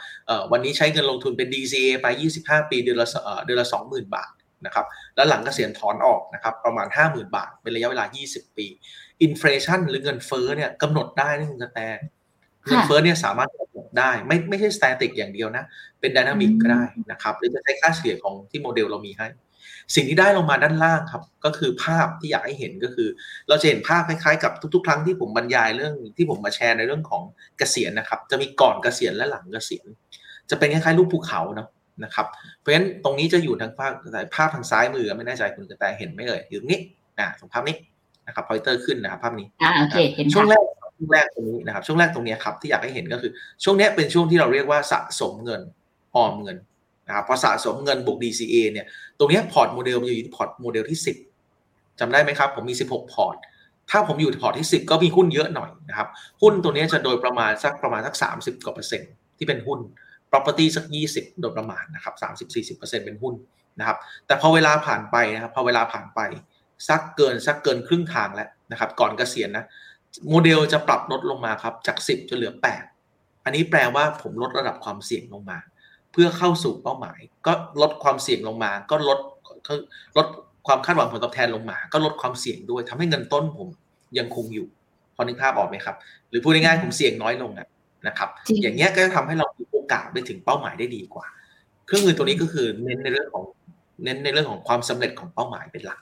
วันนี้ใช้เงินลงทุนเป็น DCA ไป 25 ปีเดือนละเดือนละ 20,000 บาท นะครับแล้วหลังเกษียณถอนออกนะครับประมาณ 50,000 บาท เป็นระยะเวลา 20 ปี inflation หรือเงินเฟ้อเนี่ยกำหนดได้นะคุณกระแตเงินเฟ้อเนี่ยสามารถกำหนดได้ไม่ไม่ใช่ static อย่างเดียวนะ เป็น dynamic ก็ได้นะครับหรือจะใช้ค่าเฉลี่ยของที่โมเดลเรามีให้ สิ่งที่ได้ลงมาด้านล่างครับ ก็คือภาพที่อยากให้เห็นก็คือ เราจะเห็นภาพคล้ายๆกับทุก ๆ ครั้งที่ผมบรรยายเรื่องที่ผมมาแชร์ในเรื่องของเกษียณนะครับ จะมีก่อนเกษียณและหลังเกษียณ จะเป็นคล้ายๆรูปภูเขาเนาะ นะครับ เพราะฉะนั้นตรงนี้จะอยู่ทางภาพภาพทางซ้ายมือไม่แน่ใจคุณกระแตเห็นไหมเอ่ยอยู่ตรงนี้อ่าตรงภาพนี้นะครับพอยเตอร์ขึ้นนะครับภาพนี้อ่าโอเคเห็นช่วงแรกช่วงแรกตรงนี้นะครับช่วงแรกตรงนี้ครับที่อยากให้เห็นก็คือช่วงนี้เป็นช่วงที่เราเรียกว่าสะสมเงินออมเงินนะครับพอสะสมเงินบวก DCA เนี่ยตรงนี้พอร์ตโมเดลมันอยู่ที่พอร์ตโมเดลที่ 10จำได้ไหมครับผมมี 16 พอร์ตถ้าผมอยู่พอร์ตที่ 10 ก็มีหุ้นเยอะหน่อยนะครับหุ้นตัวนี้จะโดยประมาณสักประมาณสัก 30กว่าเปอร์เซ็นต์ที่เป็นหุ้น property สัก 20 โดยประมาณนะครับ30-40%เป็นหุ้นนะครับ แต่พอเวลาผ่านไปนะครับ พอเวลาผ่านไปสักเกินสักเกินครึ่งทางแล้วนะครับ ก่อนเกษียณนะโมเดลจะปรับลดลงมาครับจาก 10จะเหลือ 8 อันนี้แปลว่าผมลดระดับความเสี่ยงลงมา เพื่อเข้าสู่เป้าหมาย ก็ลดความเสี่ยงลงมา ก็ลดลดความคาดหวังผลตอบแทนลงมา ก็ลดความเสี่ยงด้วยทำให้เงินต้นผมยังคงอยู่พอนึกภาพออกไหมครับ หรือพูดง่ายๆผมเสี่ยงน้อยลงนะครับ อย่างเงี้ยก็จะทำให้เรามีโอ กาสไปถึงเป้าหมายได้ดีกว่า เครื่องมือตัวนี้ก็คือเน้นในเรื่องของเน้นในเรื่องของความสำเร็จของเป้าหมายเป็นหลัก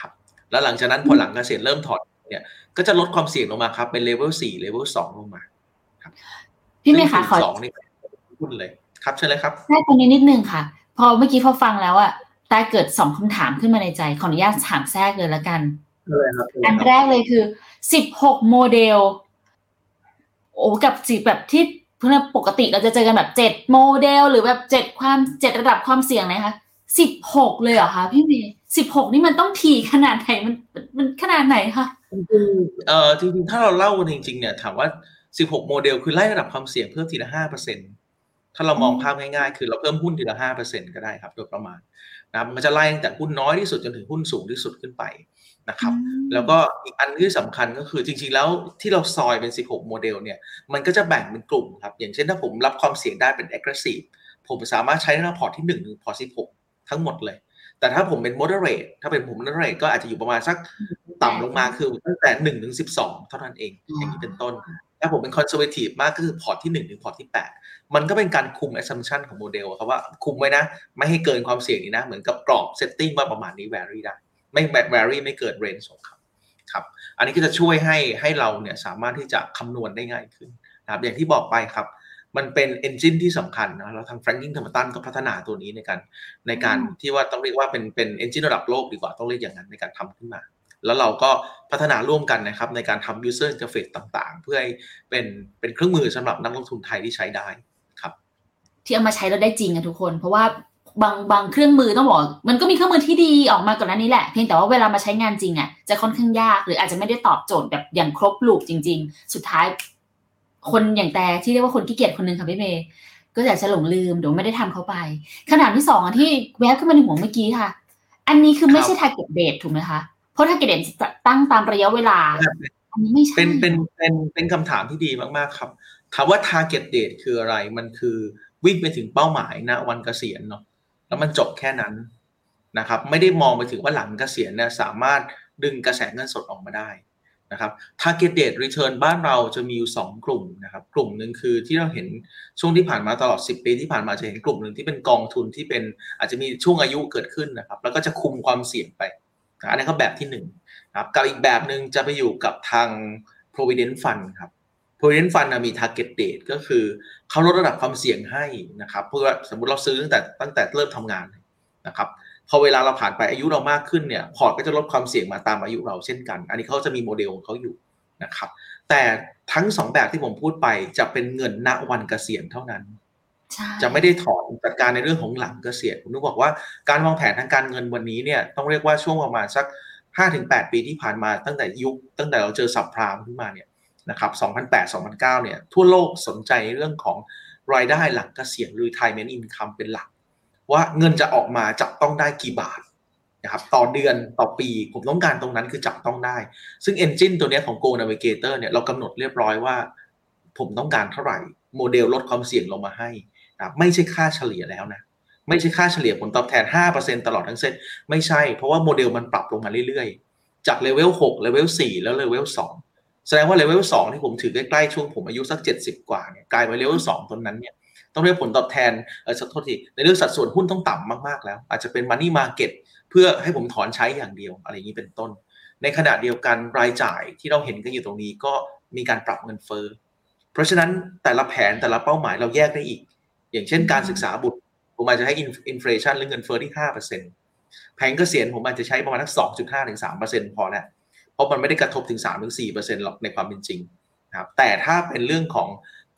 ครับ แล้วหลังจากนั้นพอหลังเกษียณเริ่มถอดเนี่ยก็จะลดความเสี่ยงลงมาครับเป็นเลเวลสี่เลเวลสองลงมาครับพี่เมย์คะขอสองนี่หุ้นเลยครับเชิญเลยครับแค่ตรงนี้นิดนึงค่ะ พอเมื่อกี้พอฟังแล้วอะตาเกิดสองคำถามขึ้นมาในใจ ขออนุญาตถามแทรกเลยละกันเลยครับอันแรกเลยคือสิบหกโมเดลโอ้กับสิแบบที่ เพื่อนปกติเราจะเจอกันแบบเจ็ดโมเดล หรือแบบเจ็ดความเจ็ดระดับความเสี่ยงนะคะสิบหกเลยเหรอคะพี่เมย์สิบหกนี่มันต้องถี่ขนาดไหนมันมันขนาดไหนคะเอ่อจริงๆถ้าเราเล่ากันจริงๆเนี่ยถามว่า16โมเดลคือไล่ระดับความเสี่ยงเพิ่มทีละ5%เปอร์เซ็นตถ้าเรามองภาพง่ายๆ คือเราเพิ่มหุ้นทีละ5%เปอร์เซ็นก็ได้ครับโดยประมาณนะครับมันจะไล่ตั้งแต่หุ้นน้อยที่สุดจนถึงหุ้นสูงที่สุดขึ้นไป นะครับ แล้วก็อีกอันที่สำคัญก็คือจริง ๆ แล้วที่เราซอยเป็น 16 โมเดลเนี่ยมันก็จะแบ่งเป็นกลุ่มครับ อย่างเช่นถ้าผมรับความเสี่ยงได้เป็น aggressive ผมสามารถใช้ในพอร์ตที่1ถึงพอร์ต16 ทั้งหมดเลย แต่ถ้าผมเป็น moderate ถ้าเป็นผม moderate ก็อาจจะอยู่ประมาณสักต่ำลงมาคือตั้งแต่1ถึง12 เท่านั้นเองอย่างนี้เป็นต้นถ้าผมเป็น conservative มากก็คือพอร์ตที่ 1 ถึงพอร์ตที่ 8 มันก็เป็นการคุม assumption ของโมเดลครับว่าคุมไว้นะ ไม่ให้เกินความเสี่ยงนี้นะ เหมือนกับกรอบ setting ว่าประมาณนี้ vary ได้ ไม่ vary ไม่เกิน range ของเขาครับอันนี้ก็จะช่วยให้ให้เราเนี่ยสามารถที่จะคำนวณได้ง่ายขึ้นนะครับอย่างที่บอกไปครับมันเป็น engine ที่สำคัญนะแล้วทาง Franklin Templeton ก็พัฒนาตัวนี้ในการในการที่ว่าต้องเรียกว่าเป็นเป็น engine ระดับโลกดีกว่าต้องเรียกอย่างนั้นในการทำขึ้นมา แล้วเราก็พัฒนาร่วมกันนะครับในการทำ user interface ต่างๆ เพื่อให้เป็นเป็นเครื่องมือสำหรับนักลงทุนไทยที่ใช้ได้ครับ ที่เอามาใช้เราได้จริงอะทุกคน เพราะว่า บางบางเครื่องมือต้องบอก มันก็มีเครื่องมือที่ดีออกมาก่อนหน้านี้แหละเพียงแต่ว่าเวลามาใช้งานจริงอะจะค่อนข้างยากหรืออาจจะไม่ได้ตอบโจทย์แบบอย่างครบลูกจริง ๆ สุดท้าย คนอย่างแต่ที่เรียกว่าคนขี้เกียจคนหนึ่งค่ะพี่เมย์ก็อยากจะหลงลืมเดี๋ยวไม่ได้ทำเข้าไปขนาดที่สองที่แวบขึ้นมาในหัวเมื่อกี้ค่ะ อันนี้คือไม่ใช่ target date ถูกไหมคะเพราะ target date จะตั้งตามระยะเวลาอันนี้ไม่ใช่เป็นเป็นเป็นเป็นคำถามที่ดีมากๆครับถามว่า target date คืออะไรมันคือวิ่งไปถึงเป้าหมายณวันเกษียณเนาะ แล้วมันจบแค่นั้นนะครับ ไม่ได้มองไปถึงว่าหลังเกษียณเนี่ยสามารถดึงกระแสเงินสดออกมาได้นะครับ target date return บ้านเราจะมีอยู่ 2 กลุ่มนะครับ กลุ่มหนึ่งคือที่เราเห็นช่วงที่ผ่านมาตลอด 10 ปีที่ผ่านมาจะเห็นกลุ่มหนึ่งที่เป็นกองทุนที่เป็นอาจจะมีช่วงอายุเกิดขึ้นนะครับ แล้วก็จะคุมความเสี่ยงไปอันนี้ก็แบบที่1นะครับกับอีกแบบหนึ่งจะไปอยู่กับทาง provident fund ครับ provident fund มี target date ก็คือเขาลดระดับความเสี่ยงให้นะครับเพื่อสมมติเราซื้อตั้งแต่ตั้งแต่เริ่มทำงานนะครับพอเวลาเราผ่านไปอายุเรามากขึ้นเนี่ยพอร์ตก็จะลดความเสี่ยงมาตามอายุเราเช่นกัน อันนี้เขาจะมีโมเดลของเขาอยู่นะครับ แต่ทั้งสองแบบที่ผมพูดไปจะเป็นเงินณวันเกษียณเท่านั้น จะไม่ได้ถอนจัดการในเรื่องของหลังเกษียณผมต้องบอกว่าการวางแผนทางการเงินวันนี้เนี่ยต้องเรียกว่าช่วงประมาณสัก5-8 ปีที่ผ่านมาตั้งแต่ยุค ตั้งแต่เราเจอสับพรามขึ้นมาเนี่ย นะครับ 2008-2009 เนี่ย ทั่วโลกสนใจเรื่องของรายได้หลังเกษียณหรือ retirement income เป็นหลัก ว่าเงินจะออกมาจับต้องได้กี่บาทนะครับต่อเดือนต่อปีผมต้องการตรงนั้นคือจับต้องได้ ซึ่ง engine ตัวนี้ของ GOALs Navigator เนี่ยเรากำหนดเรียบร้อยว่า ผมต้องการเท่าไหร่โมเดลลดความเสี่ยงลงมาให้นะไม่ใช่ค่าเฉลี่ยแล้วนะไม่ใช่ค่าเฉลี่ยผลตอบแทน 5%ตลอดทั้งเส้นไม่ใช่เพราะว่าโมเดลมันปรับลงมาเรื่อยๆ จากเลเวล6เลเวล4แล้วเลเวล2 แสดงว่าเลเวล2ที่ผมถือใกล้ๆช่วงผมอายุสัก70กว่าเนี่ยกลายเป็นเลเวล2ตรงนั้นเนี่ยต้องเรียกผลตอบแทนเออขอโทษทีในเรื่องสัดส่วนหุ้นต้องต่ำมากๆแล้ว อาจจะเป็น money market เพื่อให้ผมถอนใช้อย่างเดียวอะไรอย่างนี้เป็นต้น ในขณะเดียวกันรายจ่ายที่เราเห็นกันอยู่ตรงนี้ก็มีการปรับเงินเฟ้อเพราะฉะนั้นแต่ละแผนแต่ละเป้าหมายเราแยกได้อีก อย่างเช่นการศึกษาบุตรผมอาจจะให้ inflation หรือเงินเฟ้อที่ห้าเปอร์เซ็นต์แผนเกษียณผมอาจจะใช้ประมาณทั้งสองจุดห้าถึงสามเปอร์เซ็นต์พอแล้ว เพราะมันไม่ได้กระทบถึงสามถึงสี่เปอร์เซ็นต์หรอกในความเป็นจริงนะครับแต่ถ้าเป็นเรื่องของ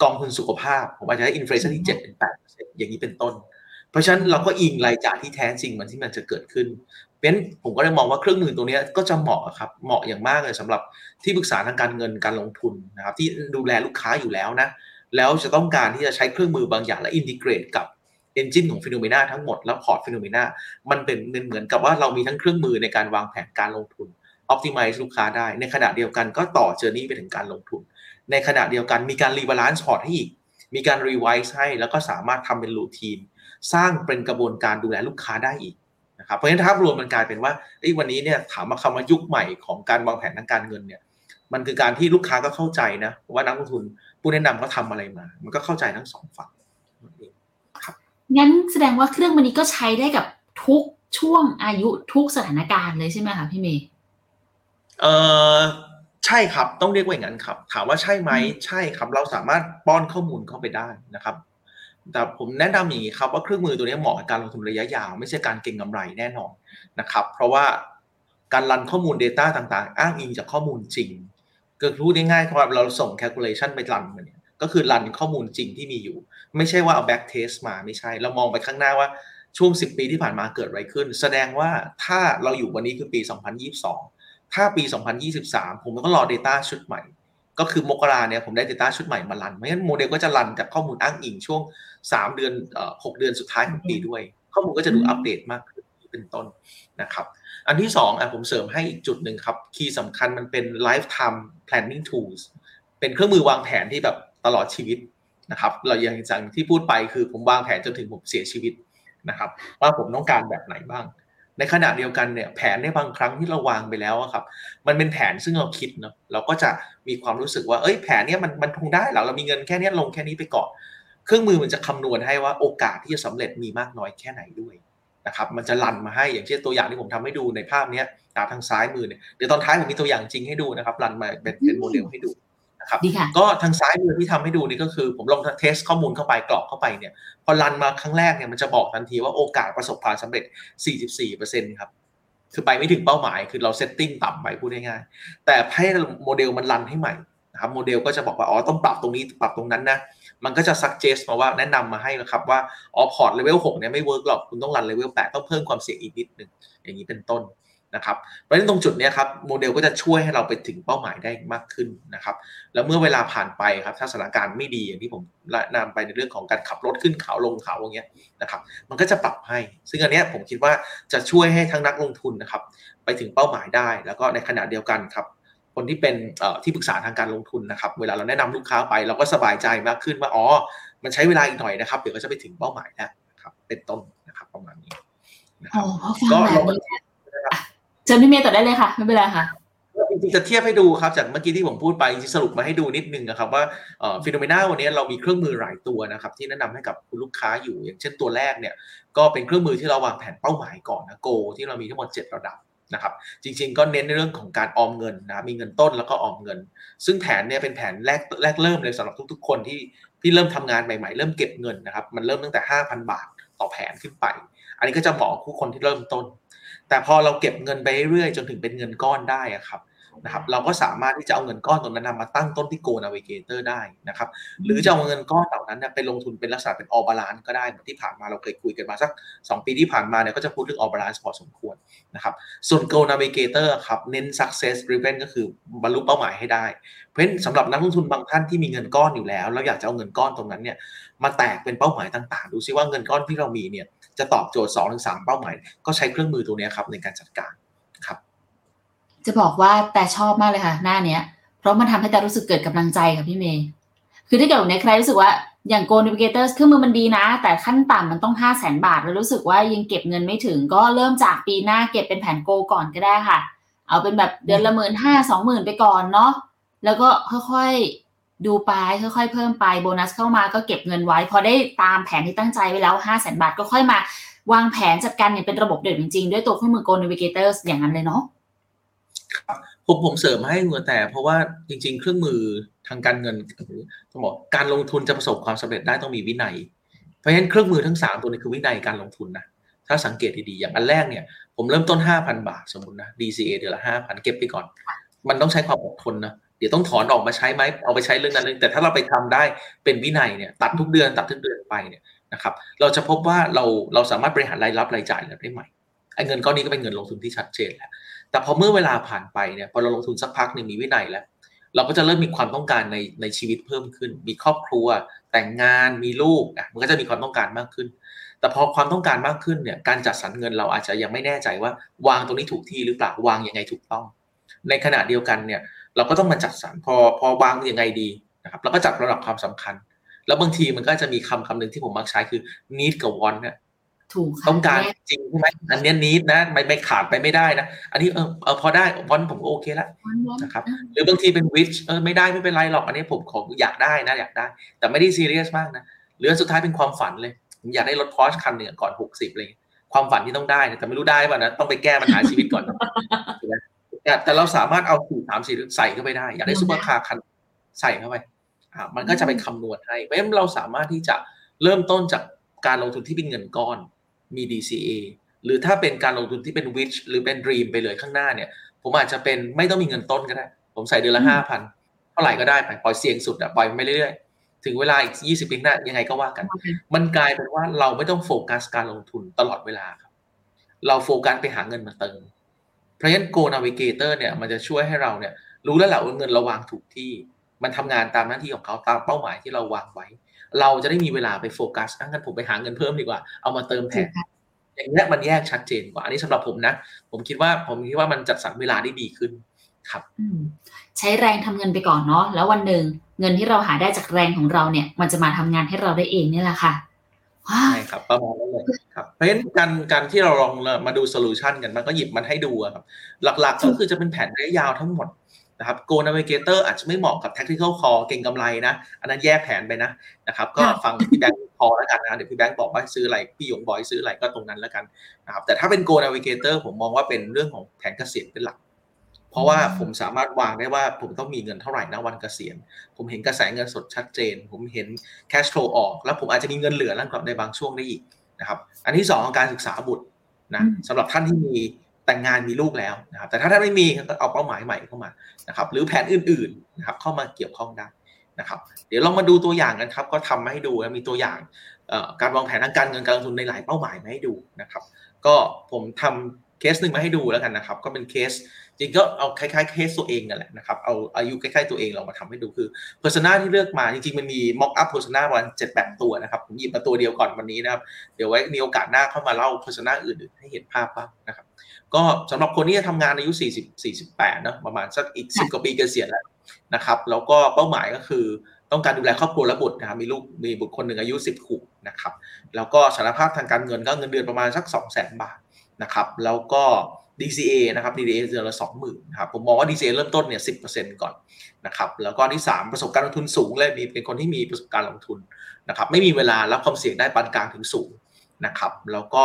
กองทุนสุขภาพ ผมอาจจะให้ inflation ที่เจ็ดถึงแปดเปอร์เซ็นต์อย่างนี้เป็นต้น เพราะฉะนั้นเราก็อิงรายจ่ายที่แท้จริงมันที่มันจะเกิดขึ้นเพราะฉะนั้นผมก็เลยมองว่าเครื่องมือตัวนี้ก็จะเหมาะครับเหมาะอย่างมากเลยสำหรับที่ปรึกษาทางการเงินการลงทุนนะครับที่ดูแลลูกค้าอยู่แล้วนะแล้วจะต้องการที่จะใช้เครื่องมือบางอย่างและ integrate กับ engine ของ FINNOMENA ทั้งหมดแล้วพอร์ต FINNOMENA มันเป็นเหมือนกับว่าเรามีทั้งเครื่องมือในการวางแผนการลงทุน optimize ลูกค้าได้ ในขณะเดียวกันก็ต่อ journey ไปถึงการลงทุน ในขณะเดียวกันมีการ rebalance พอร์ตให้อีก มีการ revise ให้แล้วก็สามารถทำเป็น routine สร้างเป็นกระบวนการดูแลลูกค้าได้อีกนะครับเพราะฉะนั้นภาพรวมมันกลายเป็นว่าวันนี้เนี่ยถามมาคำว่ายุคใหม่ของการวางแผนทางการเงินเนี่ยมันคือการที่ลูกค้าก็เข้าใจนะว่านักลงทุนผู้แนะนำเขาทำอะไรมา มันก็เข้าใจทั้งสองฝั่งงั้นแสดงว่าเครื่องมือนี้ก็ใช้ได้กับทุกช่วงอายุทุกสถานการณ์เลยใช่ไหมคะพี่เมย์ เออใช่ครับต้องเรียกว่าอย่างนั้นครับ ถามว่าใช่ไหมใช่ครับ เราสามารถป้อนข้อมูลเข้าไปได้นะครับ แต่ผมแนะนำอย่างนี้ครับว่าเครื่องมือตัวนี้เหมาะกับการลงทุนระยะยาว ไม่ใช่การเก็งกำไรแน่นอนนะครับ เพราะว่าการรันข้อมูล Data ต่างๆ อ้างอิงจากข้อมูลจริงก็พูดง่ายๆครับเราส่ง calculation ไปรันมันเนี่ยก็คือรันข้อมูลจริงที่มีอยู่ ไม่ใช่ว่าเอา back test มาไม่ใช่ เรามองไปข้างหน้าว่าช่วง 10 ปีที่ผ่านมาเกิดอะไรขึ้น แสดงว่าถ้าเราอยู่วันนี้คือปี 2022 ถ้าปี 2023 ผมก็รอ Data ชุดใหม่ ก็คือมกราเนี่ยผมได้ Data ชุดใหม่มารันไม่งั้นโมเดลก็จะรันจากข้อมูลอ้างอิงช่วง 3 เดือนเอ่อ6เดือนสุดท้ายของปีด้วย ข้อมูลก็จะดูอัปเดตมากขึ้นเป็นต้นนะครับอันที่สองอะผมเสริมให้อีกจุดหนึ่งครับคีย์สำคัญมันเป็น lifetime planning tools เป็นเครื่องมือวางแผนที่แบบตลอดชีวิตนะครับ เราอย่างจังที่พูดไปคือผมวางแผนจนถึงผมเสียชีวิตนะครับ ว่าผมต้องการแบบไหนบ้าง ในขณะเดียวกันเนี่ยแผนในบางครั้งที่เราวางไปแล้วอะครับ มันเป็นแผนซึ่งเราคิดเนาะเราก็จะมีความรู้สึกว่าเอ้ยแผนเนี้ยมันมันคงได้เหรอเรามีเงินแค่นี้ลงแค่นี้ไปก่อนเครื่องมือมันจะคำนวณให้ว่าโอกาสที่จะสำเร็จมีมากน้อยแค่ไหนด้วยนะครับมันจะรันมาให้อย่างเช่นตัวอย่างที่ผมทำให้ดูในภาพเนี้ยทางซ้ายมือเนี่ยเดี๋ยวตอนท้ายผมมีตัวอย่างจริงให้ดูนะครับ run มาเป็นเป็นโมเดลให้ดู นะครับดีค่ะก็ทางซ้ายมือที่ทำให้ดูนี่ก็คือผมลอง test ข้อมูลเข้าไปกรอกเข้าไปเนี่ยพอ run มาครั้งแรกเนี่ยมันจะบอกทันทีว่าโอกาสประสบความสำเร็จ 44%ครับคือไปไม่ถึงเป้าหมาย คือเรา setting ต่ำไปพูดง่ายๆแต่ให้โมเดลมัน run ให้ใหม่นะครับโมเดลก็จะบอกว่าอ๋อต้องปรับตรงนี้ปรับตรงนั้นนะมันก็จะ suggest มาว่าแนะนำมาให้นะครับว่าอ๋อพอร์ต level 6เนี่ยไม่ work หรอกคุณต้อง run level 8ต้องเพิ่มความเสี่ยงอีกนิดหนึ่งอย่างนี้เป็นต้น นะครับเพราะฉะนั้นตรงจุดเนี้ยครับโมเดลก็จะช่วยให้เราไปถึงเป้าหมายได้มากขึ้นนะครับแล้วเมื่อเวลาผ่านไปครับถ้าสถานการณ์ไม่ดีอย่างที่ผมแนะนำไปในเรื่องของการขับรถขึ้นเขาลงเขาอย่างเงี้ยนะครับมันก็จะปรับให้ ซึ่งอันเนี้ยผมคิดว่าจะช่วยให้ทั้งนักลงทุนนะครับไปถึงเป้าหมายได้ แล้วก็ในขณะเดียวกันครับคนที่เป็นที่ปรึกษาทางการลงทุนนะครับ เวลาเราแนะนำลูกค้าไปเราก็สบายใจมากขึ้นว่าอ๋อ มันใช้เวลาอีกหน่อยนะครับ เดี๋ยวก็จะไปถึงเป้าหมายแล้วนะครับ เป็นต้นนะครับประมาณนี้นะคโอ้รับพอฟังแบบนี้ เชิญพี่เมย์ต่อได้เลยค่ะ ไม่เป็นไรค่ะจริงๆจะเทียบให้ดูครับจากเมื่อกี้ที่ผมพูดไปจริงๆสรุปมาให้ดูนิดนึงนะครับว่าฟิโนเมนาวันนี้เรามีเครื่องมือหลายตัวนะครับที่แนะนำให้กับคุณลูกค้าอยู่อย่างเช่นตัวแรกเนี่ยก็เป็นเครื่องมือที่เราวางแผนเป้าหมายก่อนนะโกที่เรามีทั้งหมด 7 ระดับนะครับจริงๆก็เน้นในเรื่องของการออมเงินนะมีเงินต้นแล้วก็ออมเงิน ซึ่งแผนเนี่ยเป็นแผนแรกแรกเริ่มเลยสำหรับทุกๆ คนที่ที่เริ่มทำงานใหม่ๆ เริ่มเก็บเงินนะครับมันเริ่มตั้งแต่ 5,000 บาทต่อแผนขึ้นไป อันนี้ก็จะเหมาะคู่คนที่เริ่มต้น แต่พอเราเก็บเงินไปเรื่อยๆจนถึงเป็นเงินก้อนได้อะครับนะครับ เราก็สามารถที่จะเอาเงินก้อนตรงนั้นนำมาตั้งต้นที่ Go Navigator ได้นะครับ หรือจะเอาเงินก้อนเหล่านั้นไปลงทุนเป็นลักษณะเป็น all balance ก็ได้เหมือนที่ผ่านมาเราเคยคุยกันมาสัก 2 ปีที่ผ่านมาเนี่ยก็จะพูดเรื่อง all balance พอสมควรนะครับ ส่วน Go Navigator ครับเน้น success driven ก็คือบรรลุเป้าหมายให้ได้ เพราะฉะนั้นสำหรับนักลงทุนบางท่านที่มีเงินก้อนอยู่แล้ว แล้วอยากจะเอาเงินก้อนตรงนั้นเนี่ยมาแตกเป็นเป้าหมายต่างๆ ดูซิว่าเงินก้อนที่เรามีเนี่ย จะตอบโจทย์2อถึงสเป้าหมาย ก็ใช้เครื่องมือตัวนี้ครับในการจัดการครับ จะบอกว่าแต่ชอบมากเลยค่ะ หน้าเนี้ย เพราะมันทำให้แต่รู้สึกเกิดกำลังใจกับพี่เมย์คือถ้าเกิดในใครรู้สึกว่าอย่าง Go Navigator เครื่องมือมันดีนะ แต่ขั้นต่ำมันต้อง 5 0 0แสนบาท แล้วรู้สึกว่ายังเก็บเงินไม่ถึง ก็เริ่มจากปีหน้าเก็บเป็นแผนโกก่อนก็ได้ค่ะ เอาเป็นแบบเดือนละหมื่นห้าสองหมื่นไปก่อนเนาะแล้วก็ค่อยๆ ดูไปค่อยๆเพิ่มไปโบนัสเข้ามาก็เก็บเงินไว้ พอได้ตามแผนที่ตั้งใจไว้แล้ว5 0 0แสนบาทก็ค่อยมาวางแผนจัดการอย่างเป็นระบบเดิมจริงๆ ด้วยตัวเครื่องมือ Go Navigator อย่างนั้นเลยเนาะผมผมเสริมให้เงินแต่ เพราะว่าจริง ๆ เครื่องมือทางการเงินต้องบอกการลงทุนจะประสบความสำเร็จได้ต้องมีวินัย เพราะฉะนั้นเครื่องมือทั้ง 3 ตัวนี้คือวินัยการลงทุนนะถ้าสังเกตดีๆอย่างอันแรกเนี่ย ผมเริ่มต้น 5,000 บาทสมมตินะ DCA เดือนละ5,000 เก็บไปก่อน มันต้องใช้ความอดทนนะ เดี๋ยวต้องถอนออกมาใช้ไหมเอาไปใช้เรื่องนั้นเลยแต่ถ้าเราไปทำได้เป็นวินัยเนี่ยตัดทุกเดือนตัดทุกเดือนไปเนี่ยนะครับ เราจะพบว่าเราเราสามารถบริหารรายรับรายจ่ายได้ใหม่ไอ้เงินก้อนนี้ก็เป็นเงินลงทุนที่ชัดเจนแล้วแต่พอเมื่อเวลาผ่านไปเนี่ยพอเราลงทุนสักพักหนึ่งมีวินัยแล้ว เราก็จะเริ่มมีความต้องการในในชีวิตเพิ่มขึ้น มีครอบครัว แต่งงานมีลูกอะมันก็จะมีความต้องการมากขึ้น แต่พอความต้องการมากขึ้นเนี่ยการจัดสรรเงินเราอาจจะยังไม่แน่ใจว่า วางตรงนี้ถูกที่หรือเปล่าวางยังไงถูกต้อง ในขณะเดียวกันเนี่ย เราก็ต้องมาจัดสรรพอพอวางยังไงดีนะครับเราก็จัดระดับความสำคัญ แล้วบางทีมันก็จะมีคำคำหนึ่งที่ผมมักใช้คือ need กับ want เนี่ยถูกค่ะต้องการจริงใช่ไหมอันนี้ need นะไม่ไม่ขาดไปไม่ได้นะอันนี้เออเออพอได้ want ผมก็โอเคแล้วนะครับหรือบางทีเป็น wish เออไม่ได้ไม่เป็นไรหรอกอันนี้ผมขออยากได้นะอยากได้ แต่ไม่ได้ซีเรียสมากนะหรือสุดท้ายเป็นความฝันเลยผมอยากได้รถพอร์ชคันหนึ่งก่อนหกสิบเลย ควความฝันที่ต้องได้แต่ไม่รู้ได้ป่ะนะต้องไปแก้ปัญหาชีวิตก่อน แต่เราสามารถเอาสี่สามสี่ใส่เข้าไปได้ อยากได้ซุปเปอร์คาร์คันใส่เข้าไปอ่ามันก็จะไปคำนวณให้เพราะฉะนั้นเราสามารถที่จะเริ่มต้นจากการลงทุนที่เป็นเงินก้อนมี DCA หรือถ้าเป็นการลงทุนที่เป็น Wish หรือเป็น Dream ไปเลยข้างหน้าเนี่ย ผมอาจจะเป็นไม่ต้องมีเงินต้นก็ได้ ผมใส่เดือนละห้าพันเท่าไหร่ก็ได้ไปปล่อยเสี่ยงสุดอะปล่อยไปเรื่อยๆ ถึงเวลาอีกยี่สิบปีหน้ายังไงก็ว่ากัน มันกลายเป็นว่าเราไม่ต้องโฟกัสการลงทุนตลอดเวลาครับ เราโฟกัสไปหาเงินมาเติม เพราะฉะนั้น Go Navigator เนี่ยมันจะช่วยให้เราเนี่ยรู้แล้วแหละว่าเงินเราวางถูกที่ มันทำงานตามหน้าที่ของเขาตามเป้าหมายที่เราวางไว้ เราจะได้มีเวลาไปโฟกัสงั้นผมไปหาเงินเพิ่มดีกว่า เอามาเติมแทนอย่างนี้มันแยกชัดเจนกว่า อันนี้สำหรับผมนะ ผมคิดว่าผมคิดว่ามันจัดสรรเวลาได้ดีขึ้นครับใช้แรงทำเงินไปก่อนเนาะแล้ววันหนึ่งเงินที่เราหาได้จากแรงของเราเนี่ย มันจะมาทำงานให้เราได้เองนี่แหละค่ะ ใช่ครับประมาณนั้นเลยครับเพราะฉะนั้นการการที่เราลองมาดูโซลูชันกันมันก็หยิบมันให้ดูครับ หลักๆก็คือจะเป็นแผนระยะยาวทั้งหมดนะครับ Go Navigator อาจจะไม่เหมาะกับ Tactical Call เก่งกำไรนะ อันนั้นแยกแผนไปนะนะครับก็ฟังพี่แบงค์พอแล้วกันนะเดี๋ยวพี่แบงค์บอกว่าซื้ออะไร พี่หยงบอยซื้ออะไรก็ตรงนั้นแล้วกันนะครับแต่ถ้าเป็น Go Navigator ผมมองว่าเป็นเรื่องของแผนเกษียณเป็นหลัก เพราะว่าผมสามารถวางได้ว่าผมต้องมีเงินเท่าไหร่นะวันเกษียณ ผมเห็นกระแสเงินสดชัดเจน ผมเห็น cash flow ออก แล้วผมอาจจะมีเงินเหลือแล้วกลับในบางช่วงได้อีกนะครับ อันที่สองการศึกษาบุตรนะสำหรับท่านที่มีแต่งงานมีลูกแล้วนะครับ แต่ถ้าท่านไม่มีก็เอาเป้าหมายใหม่เข้ามานะครับ หรือแผนอื่นๆนะครับเข้ามาเกี่ยวข้องได้นะครับ เดี๋ยวลองมาดูตัวอย่างกันครับ ก็ทำมาให้ดูมีตัวอย่างการวางแผนทางการเงินการลงทุนในหลายเป้าหมายมาให้ดูนะครับ ก็ผมทำเคสหนึ่งมาให้ดูแล้วกันนะครับ ก็เป็นเคส จริงก็เอาคล้ายๆเคสตัวเองนั่นแหละนะครับเอาอายุใกล้ๆตัวเองเรามาทำให้ดูคือ persona ที่เลือกมาจริงๆมันมี mockup persona วันเจ็ดแปดตัวนะครับผมหยิบมาตัวเดียวก่อนวันนี้นะครับเดี๋ยวไว้มีโอกาสหน้าเข้ามาเล่า persona อื่นๆให้เห็นภาพบ้างนะครับก็สำหรับคนที่จะทำงานอายุ 40 48เนาะประมาณสักอีก 10 กว่าปีเกษียณแล้วนะครับแล้วก็เป้าหมายก็คือต้องการดูแลครอบครัวและบุตรนะครับมีลูกมีบุตรคนหนึ่งอายุ 10ขวบนะครับแล้วก็สารภาพทางการเงินก็เงินเดือนประมาณสัก 2 0 0 0 0 0 บาทนะครับแล้วก็ DCA นะครับ DCA เดือนละ20,000นะครับผมมองว่า DCA เริ่มต้นเนี่ย10%ก่อนนะครับแล้วก็ที่ 3 ประสบการณ์ลงทุนสูงเลยมีเป็นคนที่มีประสบการณ์ลงทุนนะครับไม่มีเวลารับความเสี่ยงได้ปานกลางถึงสูงนะครับแล้วก็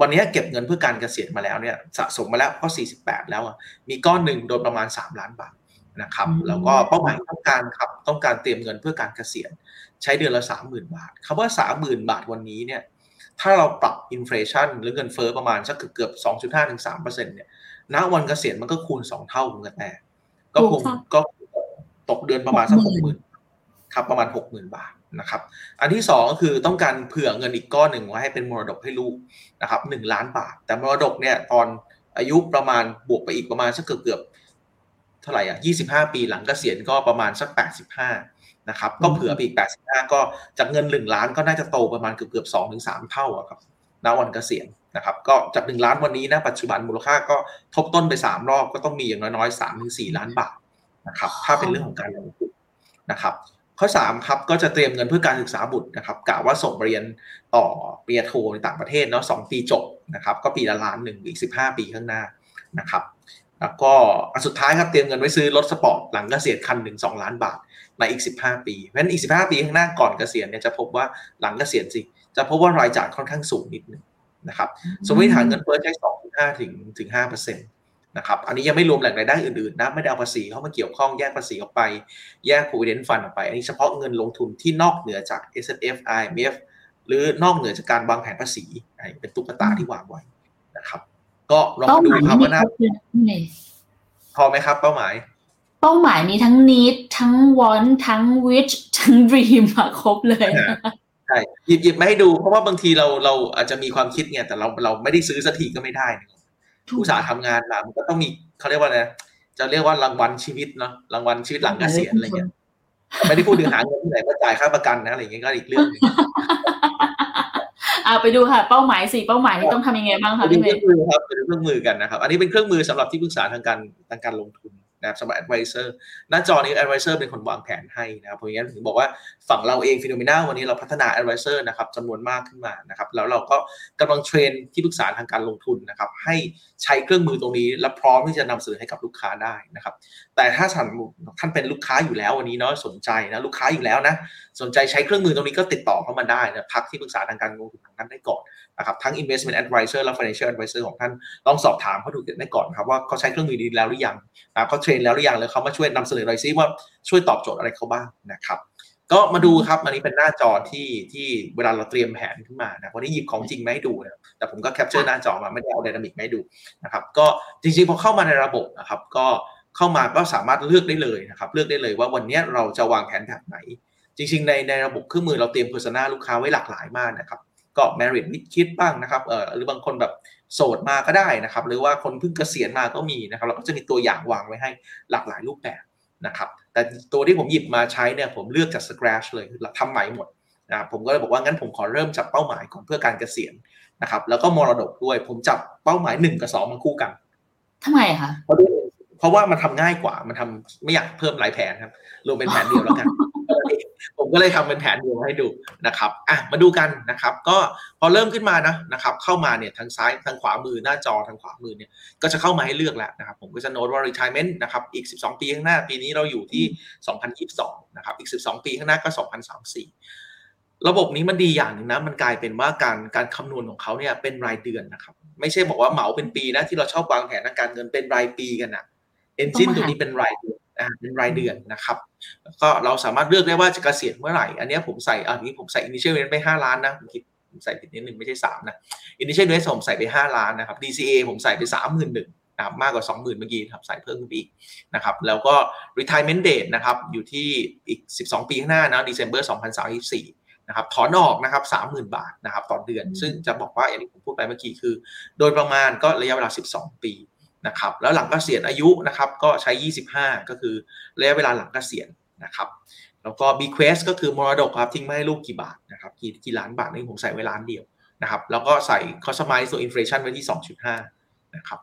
วันนี้เก็บเงินเพื่อการเกษียณมาแล้วเนี่ยสะสมมาแล้วก็ 48 แล้วมีก้อนหนึ่งโดยประมาณ 3 ล้านบาทนะครับแล้วก็เป้าหมายต้องการครับต้องการเตรียมเงินเพื่อการเกษียณ ใช้เดือนละ 30,000 บาทคำว่า 30,000 บาทวันนี้เนี่ย ถ้าเราปรับอินฟลชันหรือเงินเฟอ้อประมาณสักเกือบ 2.5ถึง3%เนี่ยณวันเกษียณมันก็คูณ 2 เท่าคุณกระแตก็คงก็ตกเดือนประมาณสัก60,000ครับประมาณ60,000บาทนะครับ อันที่สองก็คือต้องการเผื่อเงินอีกก้อนหนึ่งไว้ให้เป็นมรดกให้ลูกนะครับหนึ่งล้านบาท แต่มรดกเนี่ยตอนอายุประมาณบวกไปอีกประมาณสักเกือบเกือบเท่าไหร่อะ25ปีหลังเกษียณก็ประมาณสัก85 นะครับ ก็เผื่อไปอีก 85 ก็จากเงิน 1 ล้านก็น่าจะโตประมาณเกือบเกือบ2ถึง3เท่าอะครับณวันเกษียณนะครับ ก็จาก 1 ล้านวันนี้นะปัจจุบันมูลค่าก็ทบต้นไป 3 รอบก็ต้องมีอย่างน้อยๆ3ถึง4ล้านบาทนะครับ ถ้าเป็นเรื่องของการลงทุนนะครับ ข้อ3ครับก็จะเตรียมเงินเพื่อการศึกษาบุตรนะครับกะว่าส่งเรียนต่อปริญญาโทในต่างประเทศเนาะสปีจบนะครับ ก็ปีละล้านหนึ่งอีก 15 ปีข้างหน้านะครับแล้วก็อันสุดท้ายครับเตรียมเงินไว้ซื้อรถสปอร์ตหลังเกษียณคันหนึ่งสองล้านบาท ในอีก 15 ปี เพราะฉะนั้นอีก 15 ปีข้างหน้าก่อนเกษียณเนี่ยจะพบว่าหลังเกษียณสิ จะพบว่ารายจ่ายค่อนข้างสูงนิดนึงนะครับสมมติฐานเงินเฟ้อใช้2.5ถึงถึง5%เนะครับอันนี้ยังไม่รวมแหล่งรายได้อื่นๆนะไม่ได้เอาภาษีเข้ามาเกี่ยวข้องแยกภาษีออกไป แยก provident fund ออกไป อันนี้เฉพาะเงินลงทุนที่นอกเหนือจาก S F I M F หรือนอกเหนือจากการวางแผนภาษีเป็นตุ๊กตาที่วางไว้นะครับ ก็ลองดูครับว่าน่าพอไหมครับ เป้าหมาย เป้าหมายมีทั้ง need ทั้ง want ทั้ง wish ทั้ง dream มาครบเลยใช่หยิบหยิบมาให้ดูเพราะว่าบางทีเราเราอาจจะมีความคิดไงแต่เราเราไม่ได้ซื้อสักทีก็ไม่ได้ผู้สาทำงานมามันก็ต้องมีเขาเรียกว่าไงจะเรียกว่ารางวัลชีวิตเนาะรางวัลชีวิตหลังเกษียณอะไรเงี้ยไม่ได้พูดถึงหาเงินที่ไหนมาจ่ายค่าประกันนะอะไรเงี้ยก็อีกเรื่องนึงเอาไปดูค่ะ เป้าหมายสี่เป้าหมายนี่ต้องทำยังไงบ้างคะพี่เมย์เครื่องมือครับเป็นเครื่องมือกันนะครับ อันนี้เป็นเครื่องมือสำหรับที่ปรึกษาทางการทางการลงทุน นะครับสำหรับ advisor หน้าจอนี้ advisor เป็นคนวางแผนให้นะครับเพราะงั้นถึงบอกว่าฝั่งเราเองฟิโนเมนาวันนี้เราพัฒนา advisor นะครับจำนวนมากขึ้นมานะครับแล้วเราก็กำลังเทรนที่ปรึกษาทางการลงทุนนะครับให้ใช้เครื่องมือตรงนี้ และพร้อมที่จะนำเสนอให้กับลูกค้าได้นะครับ แต่ถ้าท่านท่านเป็นลูกค้าอยู่แล้ววันนี้เนาะสนใจนะลูกค้าอยู่แล้วนะสนใจใช้เครื่องมือตรงนี้ก็ติดต่อเข้ามาได้นะทักที่ปรึกษาทางการลงทุนของท่านได้ก่อนนะครับทั้ง investment advisor และ financial advisor ของท่านลองสอบถามเขาดูได้ก่อนครับว่าเขาใช้เครื่องมือดีแล้วหรือยังนะเขา train แล้วหรือยังแล้วเขามาช่วยนำเสนอหน่อยซิว่าช่วยตอบโจทย์อะไรเขาบ้างนะครับก็มาดูครับอันนี้เป็นหน้าจอที่ที่เวลาเราเตรียมแผนขึ้นมานะวันนี้หยิบของจริงมาให้ดูนะแต่ผมก็ capture หน้าจอมาไม่ได้เอา dynamic มาให้ดูนะครับก็จริงๆพอเข้ามาในระบบนะครับก็เข้ามาก็สามารถเลือกได้เลยนะครับเลือกได้เลยว่าวันนี้เราจะวางแผนแบบไหน จริง ๆ ในในระบบเครื่องมือเราเตรียม persona ลูกค้าไว้หลากหลายมากนะครับก็ merit นิดคิดบ้างนะครับเออหรือบางคนแบบ โสดมาก็ได้นะครับ หรือว่าคนเพิ่งเกษียณมาก็มีนะครับ เราก็จะมีตัวอย่างวางไว้ให้หลากหลายรูปแบบนะครับ แต่ตัวที่ผมหยิบมาใช้เนี่ยผมเลือกจาก scratch เลยคือทำใหม่หมดนะครับผมก็เลยบอกว่างั้นผมขอเริ่มจากเป้าหมายก่อนเพื่อการเกษียณนะครับ แล้วก็มรดกด้วย ผมจับเป้าหมาย1กับ2มาคู่กันทำไมคะเพราะเพราะว่ามันทำง่ายกว่ามันทำไม่อยากเพิ่มหลายแผนครับรวมเป็นแผนเดียวแล้วกัน ผมก็เลยทำเป็นแผนเดียวให้ดูนะครับอะมาดูกันนะครับ ก็พอเริ่มขึ้นมานะนะครับ เข้ามาเนี่ยทางซ้ายทางขวามือหน้าจอทางขวามือเนี่ยก็จะเข้ามาให้เลือกแล้วนะครับ ผมก็จะโน้ตว่า retirement นะครับอีก 12 ปีข้างหน้าปีนี้เราอยู่ที่ 2022 นะครับ อีก 12 ปีข้างหน้าก็ 2034 ระบบนี้มันดีอย่างหนึ่งนะมันกลายเป็นว่าการการคำนวณของเขาเนี่ยเป็นรายเดือนนะครับ ไม่ใช่บอกว่าเหมาเป็นปีนะที่เราชอบวางแผนทางการเงินเป็นรายปีกันนะเอนจินตัวนี้เป็นรายเดือนอ่า เป็นรายเดือนนะครับก็เราสามารถเลือกได้ว่าจะเกษียณเมื่อไหร่ อันนี้ผมใส่อันนี้ผมใส่ initial investment ไป 5 ล้านนะผมคิดผมใส่ผิดนิดนึงไม่ใช่ 3 นะ initial investment ผมใส่ไป 5 ล้านนะครับ DCA ผมใส่ไป 31,000นะครับมากกว่า 20,000 เมื่อกี้ครับใส่เพิ่มขึ้นไปอีกนะครับแล้วก็ retirement date นะครับอยู่ที่อีก 12 ปีข้างหน้านะ December 2034นะครับถอนออกนะครับ30,000 บาทนะครับต่อเดือน ซึ่งจะบอกว่าอย่างที่ผมพูดไปเมื่อกี้คือ โดยประมาณก็ระยะเวลา 12 ปี นะครับแล้วหลังเกษียณอายุนะครับก็ใช้ 25 ก็คือระยะเวลาหลังเกษียณนะครับแล้วก็ bequest ก็คือมรดกครับทิ้งไม่ให้ลูกกี่บาทนะครับกี่กี่ล้านบาทนี่ผมใส่ไว้ล้านเดียวนะครับแล้วก็ใส่ customize ตัว inflation ไว้ที่ 2.5 นะครับ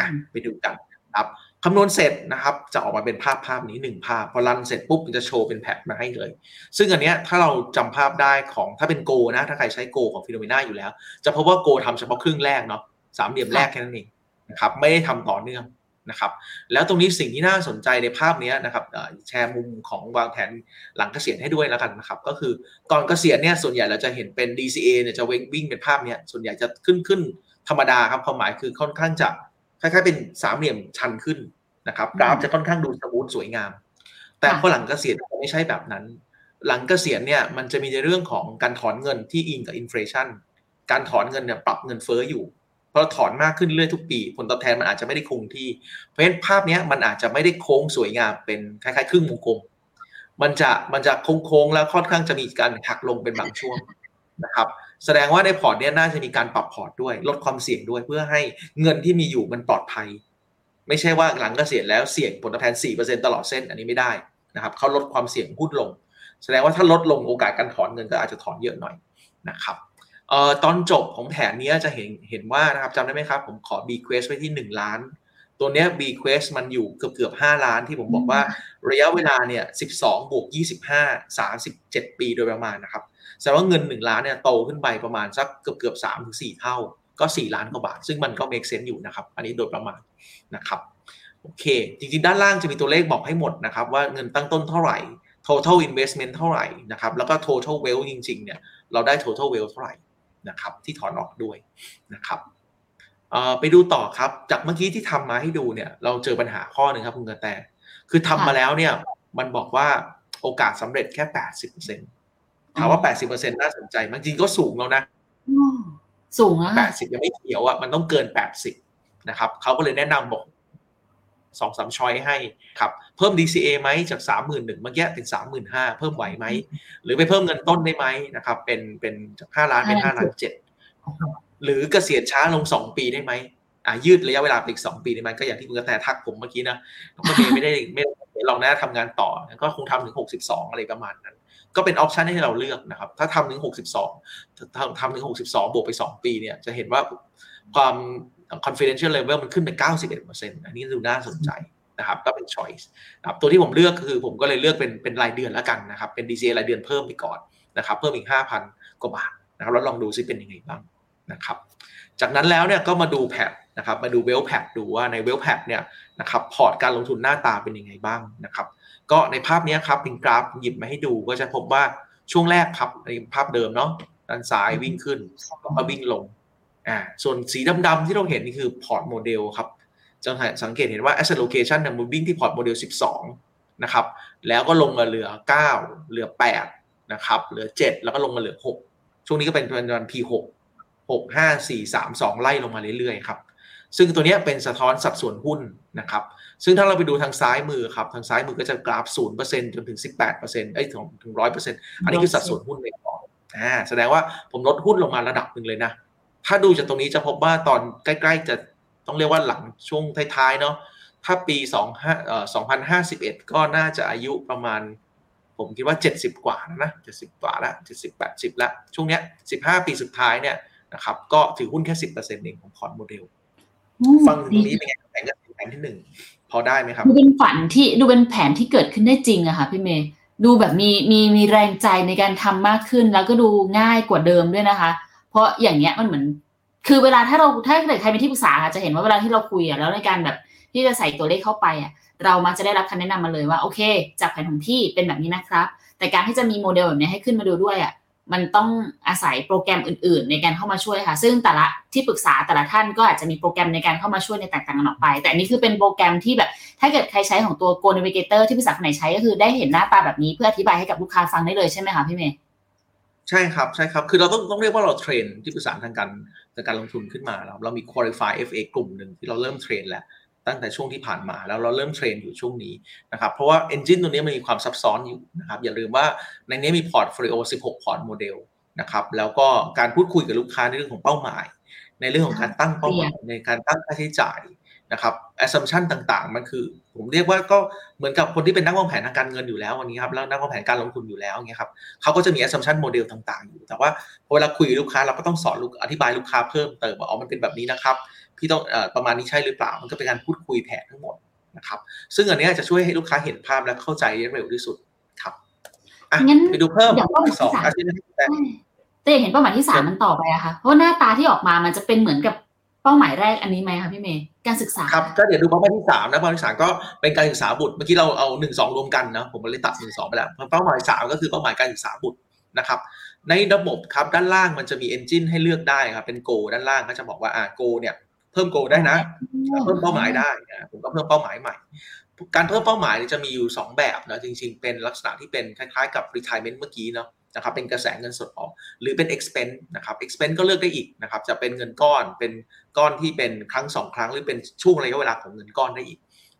อะไปดูกันครับคำนวณเสร็จนะครับจะออกมาเป็นภาพภาพนี้1ภาพ พอรันเสร็จปุ๊บมันจะโชว์เป็นแพทมาให้เลย ซึ่งอันเนี้ยถ้าเราจำภาพได้ของถ้าเป็นโกนะ ถ้าใครใช้โกของฟิโนเมนาอยู่แล้ว จะพบว่าโกทำเฉพาะครึ่งแรกเนาะสามเหลี่ยมแรกแค่นั้นเอง นะครับไม่ได้ทำต่อเนื่องนะครับแล้วตรงนี้สิ่งที่น่าสนใจในภาพนี้นะครับแชร์มุมของวางแผนหลังเกษียณให้ด้วยแล้วกันนะครับก็คือก่อนเกษียณเนี่ยส่วนใหญ่เราจะเห็นเป็น DCA เนี่ยจะวิ่งวิ่งเป็นภาพเนี้ยส่วนใหญ่จะขึ้นขึ้นธรรมดาครับความหมายคือค่อนข้างจะคล้ายๆเป็นสามเหลี่ยมชันขึ้นนะครับกราฟจะค่อนข้างดูสมูทสวยงาม แต่พอหลังเกษียณไม่ใช่แบบนั้น หลังเกษียณเนี่ยมันจะมีในเรื่องของการถอนเงินที่อิงกับ inflation การถอนเงินเนี่ยปรับเงินเฟ้ออยู่ พอถอนมากขึ้นเรื่อยทุกปี ผลตอบแทนมันอาจจะไม่ได้คงที่ เพราะฉะนั้นภาพนี้มันอาจจะไม่ได้โค้งสวยงามเป็นคล้ายๆ ครึ่งวงกลม มันจะมันจะโค้งๆแล้วค่อนข้างจะมีการหักลงเป็นบางช่วงนะครับ แสดงว่าในพอร์ตเนี้ยน่าจะมีการปรับพอร์ตด้วย ลดความเสี่ยงด้วยเพื่อให้เงินที่มีอยู่มันปลอดภัย ไม่ใช่ว่าหลังเกษียณแล้วเสี่ยงผลตอบแทน 4%ตลอดเส้นอันนี้ไม่ได้นะครับเขาลดความเสี่ยงหุ้นลง แสดงว่าถ้าลดลงโอกาสการถอนเงินก็อาจจะถอนเยอะหน่อยนะครับ เอ่อตอนจบของแผนนี้จะเห็นเห็นว่านะครับจำได้ไหมครับ ผมขอ B Quest ไว้ที่ 1 ล้าน ตัวเนี้ย B Quest มันอยู่เกือบเกือบ5ล้านที่ผมบอกว่าระยะเวลาเนี่ย12บวก25 37 ปีโดยประมาณนะครับแสดงว่าเงิน 1 ล้านเนี่ยโตขึ้นไปประมาณสักเกือบเกือบ3ถึง4เท่า ก็ 4 ล้านกว่าบาท ซึ่งมันก็ make sense อยู่นะครับ อันนี้โดยประมาณนะครับโอเค จริงๆ ด้านล่างจะมีตัวเลขบอกให้หมดนะครับว่าเงินตั้งต้นเท่าไหร่ total investment เท่าไหร่นะครับแล้วก็ total wealth จริงๆเนี่ยเราได้ total wealth เท่าไหร่ นะครับที่ถอนออกด้วยนะครับไปดูต่อครับ จากเมื่อกี้ที่ทำมาให้ดูเนี่ย เราเจอปัญหาข้อหนึ่งครับคุณกระแตคือทำมาแล้วเนี่ย มันบอกว่าโอกาสสำเร็จแค่แปดสิบเปอร์เซ็นถามว่าแปดสิบเปอร์เซ็นน่าสนใจจริงก็สูงแล้วนะสูงอะแปดสิบยังไม่เขียวอะมันต้องเกินแปดสิบนะครับเขาก็เลยแนะนำบอก สองสามช้อยให้ครับเพิ่ม DCA ไหมจากสามหมื่นหนึ่งเมื่อกี้เป็นสามหมื่นห้าเพิ่มไหวไหม หรือไปเพิ่มเงินต้นได้ไหมนะครับเป็นเป็นจากห้าล้านเป็นห้าล้านเจ็ดหรือเกษียณช้าลงสองปีได้ไหมอ่ายืดระยะเวลาอีกสองปีได้ไหมก็อย่างที่คุณกระแตทักผมเมื่อกี้นะก็ไม่ได้ไม่ได้ลองนะทำงานต่อก็คงทำถึงหกสิบสองอะไรประมาณนั้นก็เป็น option ให้เราเลือกนะครับ ถ้าทำถึงหกสิบสองทำถึงหกสิบสองบวกไปสองปีเนี่ย จะเห็นว่าความ confidential level มันขึ้นไป 91%อันนี้ดูน่าสนใจนะครับก็เป็น choice นะครับตัวที่ผมเลือกคือผมก็เลยเลือกเป็นเป็นรายเดือนแล้วกันนะครับ เป็น DCA รายเดือนเพิ่มไปก่อนนะครับเพิ่มอีก 5,000 กว่าบาทนะครับแล้วลองดูซิเป็นยังไงบ้างนะครับจากนั้นแล้วเนี่ยก็มาดู path นะครับมาดู wealth path ดูว่าใน wealth path เนี่ยนะครับพอร์ตการลงทุนหน้าตาเป็นยังไงบ้างนะครับก็ในภาพนี้ครับเป็นกราฟหยิบมาให้ดูก็จะพบว่าช่วงแรกครับในภาพเดิมเนาะด้านซ้ายวิ่งขึ้นแล้วก็วิ่งลง อ่าส่วนสีดำๆที่เราเห็นนี่คือพอร์ตโมเดลครับจะสังเกตเห็นว่า asset allocation เนี่ยมันวิ่งที่พอร์ตโมเดล 12 นะครับ แล้วก็ลงมาเหลือ 9 เหลือ 8 นะครับ เหลือ 7 แล้วก็ลงมาเหลือ 6 ช่วงนี้ก็เป็นวัน P6 6 5 4 3 2 ไล่ลงมาเรื่อยๆครับ ซึ่งตัวนี้เป็นสะท้อนสัดส่วนหุ้นนะครับ ซึ่งถ้าเราไปดูทางซ้ายมือครับ ทางซ้ายมือก็จะกราฟ 0%จนถึง 18%เอ้ยถึงถึง100%อันนี้คือสัดส่วนหุ้นในพอร์ตอ่า แสดงว่าผมลดหุ้นลงมาระดับหนึ่งเลยนะ ถ้าดูจากตรงนี้จะพบว่าตอนใกล้ๆจะต้องเรียกว่าหลังช่วงท้ายๆเนาะถ้าปี2 5เอ่อ2051 ก็น่าจะอายุประมาณ ผมคิดว่า 70 กว่านะนะ70 กว่าละ70 80ละช่วงเนี้ย 15 ปีสุดท้ายเนี่ยนะครับก็ถือหุ้นแค่ 10%เองของพอร์ตโมเดลฟังตรงนี้เป็นไงแผนการแผนที่หนึ่งพอได้ไหมครับ ดูเป็นฝันที่ดูเป็นแผนที่เกิดขึ้นได้จริงอะค่ะพี่เมย์ดูแบบมีมีมีแรงใจในการทำมากขึ้นแล้วก็ดูง่ายกว่าเดิมด้วยนะคะเพ ราะอย่างเงี้ยมันเหมือน คือเวลาถ้าเราถ้าเกิดใครเป็นที่ปรึกษาค่ะจะเห็นว่าเวลาที่เราคุยอะแล้วในการแบบที่จะใส่ตัวเลขเข้าไปอะเรามักจะได้รับคำแนะนำมาเลยว่าโอเค จากแผนของพี่เป็นแบบนี้นะครับ แต่การที่จะมีโมเดลแบบนี้ให้ขึ้นมาดูด้วยอะมันต้องอาศัยโปรแกรมอื่น ๆ ในการเข้ามาช่วยค่ะ ซึ่งแต่ละที่ปรึกษาแต่ละท่านก็อาจจะมีโปรแกรมในการเข้ามาช่วยในแตกต่างกันออกไป แต่อันนี้คือเป็นโปรแกรมที่แบบ ถ้าเกิดใครใช้ของตัว GOALs Navigator ที่ปรึกษาคนไหนใช้ก็คือได้เห็นหน้าตาแบบนี้เพื่ออธิบายให้กับลูกค้าฟังได้เลยใช่ไหมคะพี่เมย์ ใช่ครับใช่ครับ คือเราต้องต้องเรียกว่าเรา train ที่ปรึกษาทางการทางการลงทุนขึ้นมาแล้วเรามี qualify FA กลุ่มหนึ่งที่เราเริ่ม train แล้วตั้งแต่ช่วงที่ผ่านมาแล้วเราเริ่ม train อยู่ช่วงนี้นะครับเพราะว่า engine ตัวนี้มันมีความซับซ้อนอยู่นะครับอย่าลืมว่าในนี้มี portfolio 16 พอร์ตโมเดลนะครับแล้วก็การพูดคุยกับลูกค้าในเรื่องของเป้าหมาย ในเรื่องของการตั้งเป้าหมายในการตั้งค่าใช้จ่าย นะครับ assumption ต่างๆ มันคือ ผมเรียกว่าก็เหมือนกับคนที่เป็นนักวางแผนทางการเงินอยู่แล้ววันนี้ครับแล้วนักวางแผนการลงทุนอยู่แล้วเงี้ยครับเขาก็จะมี assumption โมเดลต่างๆ อยู่ แต่ว่าพอเวลาคุยกับลูกค้าเราก็ต้องสอนลูกอธิบายลูกค้าเพิ่มเติมว่าอ๋อมันเป็นแบบนี้นะครับพี่ต้องเอ่อประมาณนี้ใช่หรือเปล่ามันก็เป็นการพูดคุยแผนทั้งหมดนะครับซึ่งอันนี้จะช่วยให้ลูกค้าเห็นภาพและเข้าใจได้เร็วที่สุดครับอะงั้นไปดูเพิ่มเดี๋ยวเป้าหมายที่สองสามอาทิตย์นะครับแต่แต่อยากเห็นเป้าหมายที่สามมันต่อไปอะค่ะเพราะว่าหน้าตาที่ออกมามันจะเป็นเหมือนกับ เป้าหมายแรกอันนี้ไหมคะพี่เมย์การศึกษาครับก็เดี๋ยวดูเป้าหมายที่สามนะเป้าหมายที่สามก็เป็นการศึกษาบุตรเมื่อกี้เราเอาหนึ่งสองรวมกันนะผมเลยตัดหนึ่งสองไปแล้วเป้าหมายสามก็คือเป้าหมายการศึกษาบุตรนะครับในระบบครับด้านล่างมันจะมี engine ให้เลือกได้ครับเป็น go ด้านล่างก็จะบอกว่าอ่า go เนี่ยเพิ่ม go ได้นะ เพิ่มเป้าหมายได้นะผมก็เพิ่มเป้าหมายใหม่ การเพิ่มเป้าหมายเนี่ยจะมีอยู่ 2 แบบนะจริง ๆ เป็นลักษณะที่เป็นคล้ายๆ กับ retirement เมื่อกี้เนาะ นะครับเป็นกระแสเงินสดออก หรือเป็น expense นะครับ expense ก็เลือกได้อีกนะครับจะเป็นเงินก้อนเป็นก้อนที่เป็นครั้งสองครั้ง หรือเป็นช่วงระยะเวลาของเงินก้อนได้อีก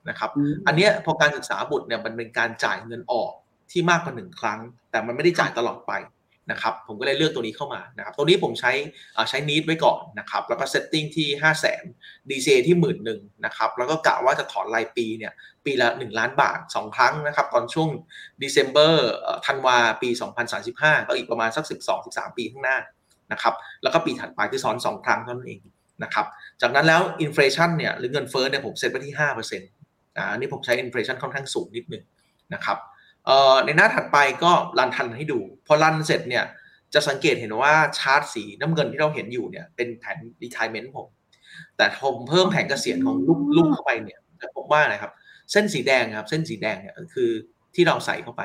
นะครับอันเนี้ยพอการศึกษาบุตรเนี่ยมันเป็นการจ่ายเงินออกที่มากกว่าหนึ่งครั้ง แต่มันไม่ได้จ่ายตลอดไป นะครับผมก็เลยเลือกตัวนี้เข้ามานะครับตัวนี้ผมใช้อ่าใช้นิดไว้ก่อนนะครับแล้วก็ setting ที่5 0 0 0 0 0 DCA ที่หมื่นหนึ่งนะครับแล้วก็กะว่าจะถอนรายปีเนี่ยปีละ 1 ล้านบาท 2 ครั้งนะครับตอนช่วง December ธันวาปี 2035 ก็อีกประมาณสัก 12-13 ปีข้างหน้านะครับแล้วก็ปีถัดไปที่ซ้อน 2 ครั้งเท่านั้นเองนะครับจากนั้นแล้ว inflation เนี่ยหรือเงินเฟ้อเนี่ยผมเซตไว้ที่5%อ่าอันนี้ผมใช้ inflation ค่อนข้างสูงนิดนึงนะครับ ในหน้าถัดไปก็รันทันให้ดู พอรันเสร็จเนี่ยจะสังเกตเห็นว่าชาร์ตสีน้ำเงินที่เราเห็นอยู่เนี่ยเป็นแผน retirement ผม แต่ผมเพิ่มแผนเกษียณของลูกลูกเข้าไปเนี่ยจะพบว่าอะไรครับ เส้นสีแดงครับ เส้นสีแดงเนี่ยคือที่เราใส่เข้าไป